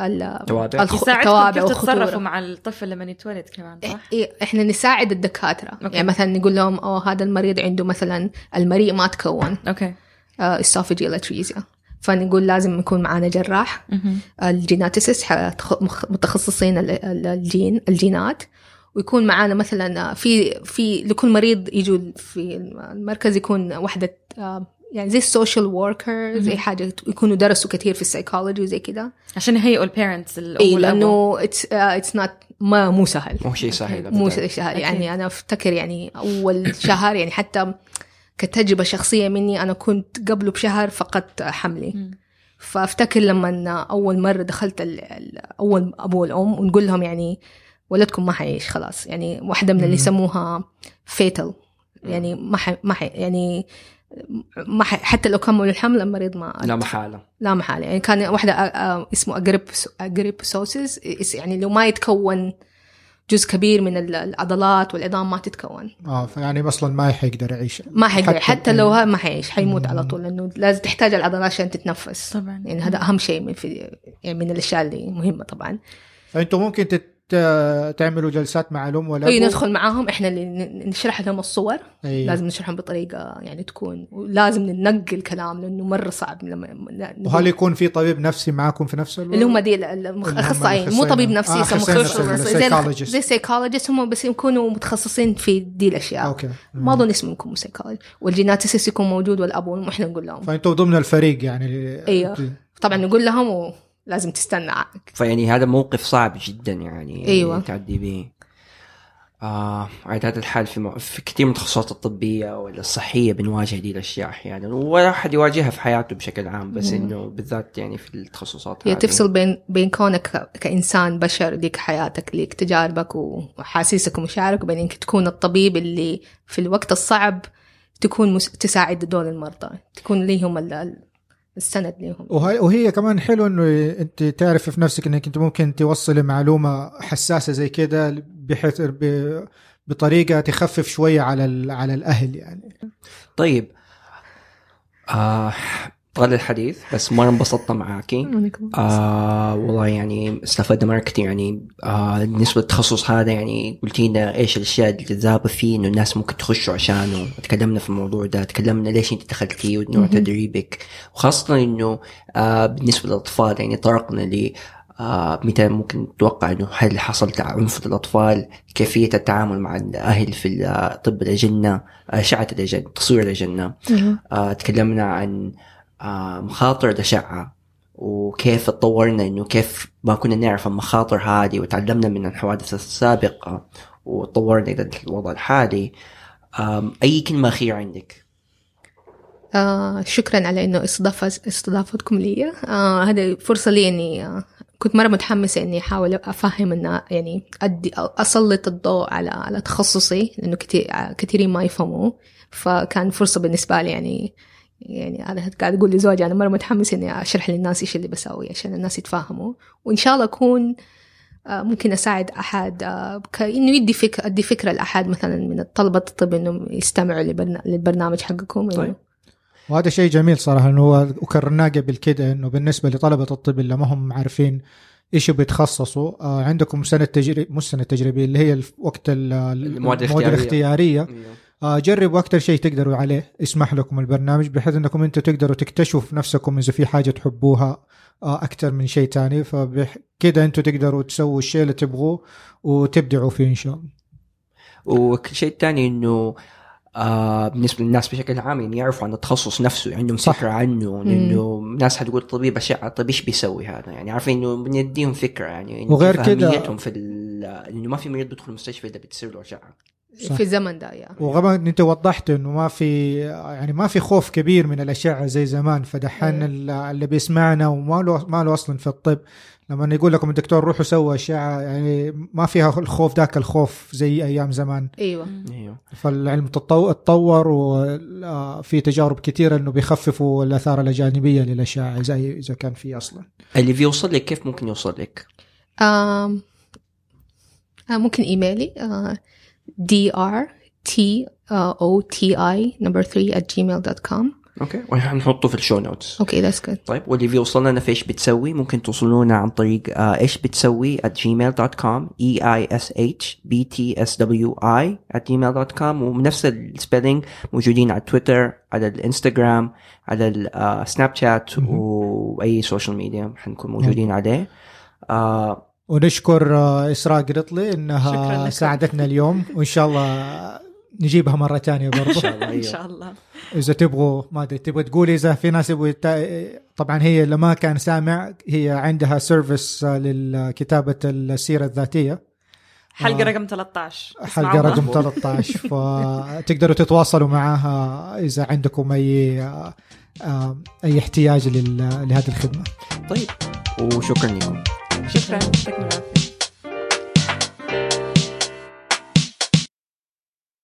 ال- توابع. الخ- التوابع كيف. تتصرفوا مع الطفل لما يتولد كمان صح؟ إيه إحنا نساعد الدكاترة أوكي. يعني مثلا نقول لهم أوه هذا المريض عنده مثلا المريء ما تكون أوكي esophageal atresia فنقول لازم يكون معنا جراح مخ- متخصصين ال- ال- الجين الجينات ويكون معانا مثلا في في لكل مريض يجوا في المركز يكون وحدة آه، يعني زي ال social worker زي. حاجة يكونوا درسوا كثير في السايكولوجي وزي كذا عشان يهيئوا ال parents الام اي. لأنه it's it's not ما مو سهل مو شيء سهل مو. شيء أكيد. يعني أنا أفتكر يعني أول شهر يعني حتى كتجربة شخصية مني أنا كنت قبله بشهر فقدت حملي. مم. فأفتكر لما أول مرة دخلت أول أبو والام ونقول لهم يعني ولدكم ما حيعيش خلاص. يعني واحدة من اللي. يسموها fatal يعني ما حي ما حي يعني ما حي حتى لو كملوا الحمل المريض ما لا محالة. لا محالة. يعني كان واحدة آه، آه، اسمه أجريبس أجريبسوسيس يعني لو ما يتكون جزء كبير من ال- العضلات والعظام ما تتكون. آه فيعني أصلا ما حيقدر يعيش. ما حيقدر حتى- حتى لو ها ما حيعيش حيموت على. طول لأنه لازم تحتاج العضلات عشان تتنفس. طبعا. يعني هذا أهم شيء من في يعني من الأشياء اللي مهمة طبعا. فأنتم ممكن تت... تعملوا جلسات مع الام ولا أي ندخل معاهم. إحنا اللي نشرح لهم الصور. أي. لازم نشرحهم بطريقة يعني تكون ولازم ننقي الكلام لأنه مرة صعب. لما وهل يكون في طبيب نفسي معاكم في نفس الوقت؟ اللي هم دي الاخصائيين مو. طبيب نفسي آه، worker. زي psychologist هم بس يكونوا متخصصين في دي الأشياء. أوكي. ما أظن اسمهم يكون psychology وال geneticists يكون موجود والأب وإحنا نقول لهم. فانتم ضمن الفريق يعني. أيوه. طبعا نقول لهم ولازم تستنى فيعني هذا موقف صعب جدا يعني أيوة. تعدي به آه على هذا الحال في, م... في كثير من التخصصات الطبية ولا الصحية بنواجه دي الأشياء أحيانا ولا أحد يواجهها في حياته بشكل عام بس. إنه بالذات يعني في التخصصات هي. تفصل بين بين كونك كإنسان بشر لك حياتك لك تجاربك وحاسيسك ومشاعرك وبين انك تكون الطبيب اللي في الوقت الصعب تكون مس... تساعد دول المرضى تكون ليهم ال- السند ليهم. وهي, وهي كمان حلو إنه أنت تعرفي في نفسك إنك أنت ممكن توصلي معلومة حساسة زي كده بحيث ب- بطريقة تخفف شوية على ال- على الأهل يعني. طيب آه طال الحديث بس مرة انبسطت معاكي. آه والله يعني استفدنا مرة كثير يعني آه بالنسبة للتخصص هذا يعني قلتي لنا إيش الأشياء اللي جذابة فيه إنه الناس ممكن تخشوا عشانه. تكلمنا في الموضوع ده تكلمنا ليش أنت دخلتي ونوع. تدريبك. وخاصة إنه آه بالنسبة للأطفال يعني طرقنا ل آه متى ممكن نتوقع إنه هل حصل عنف للاطفال كيفية التعامل مع الأهل في طب الأجنة أشعة الأجنة تصوير الأجنة. آه تكلمنا عن آه مخاطر الأشعة وكيف تطورنا إنه كيف ما كنا نعرف المخاطر هذه وتعلمنا من الحوادث السابقة وتطورنا إلى الوضع الحالي. أي كلمة أخيرة عندك؟ آه شكرا على إنه استضافة استضافتكم لي. آه هذه فرصة لي إني آه كنت مرة متحمسة إني أحاول أفهم ان يعني أدي أسلط الضوء على على تخصصي لأنه كثير كثيرين ما يفهموه فكان فرصة بالنسبة لي يعني يعني أنا قاعد أقول لزوجي أنا مرة متحمسة إني أشرح للناس إيش اللي بسوي عشان الناس يتفاهموا وإن شاء الله أكون آه، ممكن أساعد أحد آه، كانه يدي فكره أدي فكرة لأحد مثلا من طلبة الطب إنهم يستمعوا لبرنا- للبرنامج حقكم إنه طيب. وهذا شيء جميل صراحة إنه هو وكررناه قبل كده إنه بالنسبة لطلبة الطب اللي ما هم عارفين إيش بيتخصصوا آه عندكم سنة تجريب مش سنة تجريبية اللي هي وقت ال- المواد المواد الاختيارية. آه جربوا أكثر شيء تقدروا عليه. يسمح لكم البرنامج بحيث أنكم أنتم تقدروا تكتشفوا في نفسكم إذا في حاجة تحبوها آه، أكثر من شيء تاني. فكده أنتم تقدروا تسووا الشيء اللي تبغوه وتبدعوا فيه إن شاء الله. والشيء الثاني إنه آه بالنسبة للناس بشكل عام يعني يعرفوا عن التخصص نفسه عندهم صح. فكرة عنه إنه ناس حتقول طبيب اشعه طيب إيش بيسوي هذا؟ يعني عارفين إنه بنديهم فكرة يعني وغير كده- في إنه ما في مريض بيدخل المستشفى إذا بتصير له أشعة. صح. في الزمن ده يا وغبا أنت وضحت إنه ما في يعني ما في خوف كبير من الأشعة زي زمان فدحين. ال- اللي بيسمعنا وما له ما له أصلا في الطب لما يقول لكم الدكتور روحوا سووا أشعة يعني ما فيها الخوف ذاك الخوف زي أيام زمان إيوه إيوه فالعلم تطو- تطور وفي تجارب كثيره إنه بيخففوا الآثار الجانبيه للأشعة زي إذا كان في أصلا اللي بيوصل لك كيف ممكن يوصل لك؟ آم، آه ممكن إيميلي آه d r t uh, o t i number 3 at gmail.com أوكي وحنحطه في ال show notes أوكي that's good. طيب واللي بيوصل لنا في إيش بتسوي؟ ممكن توصلونا عن طريق آه، إيش بتسوي at gmail.com e i s h b t s w i at gmail.com ونفس ال spelling موجودين على تويتر على الانستغرام على السناب شات مهم. وأي social media حنكون موجودين عليه. آه ونشكر آه، إسراء قرطلي شكراً انها. ساعدتنا اليوم وإن شاء الله نجيبها مرة ثانية إن برضه شاء الله إن أيوه. شاء الله إذا تبغوا ما أدري تبغى تقولي إذا في ناس يبغوا يتا... طبعا هي اللي ما كان سامع هي عندها service لكتابه السيرة الذاتية حلقة آه. رقم 13 حلقة. رقم 13 فتقدروا تتواصلوا معاها إذا عندكم أي آه، أي احتياج لل- لهذه الخدمة طيب وشكرا لكم Super, tack.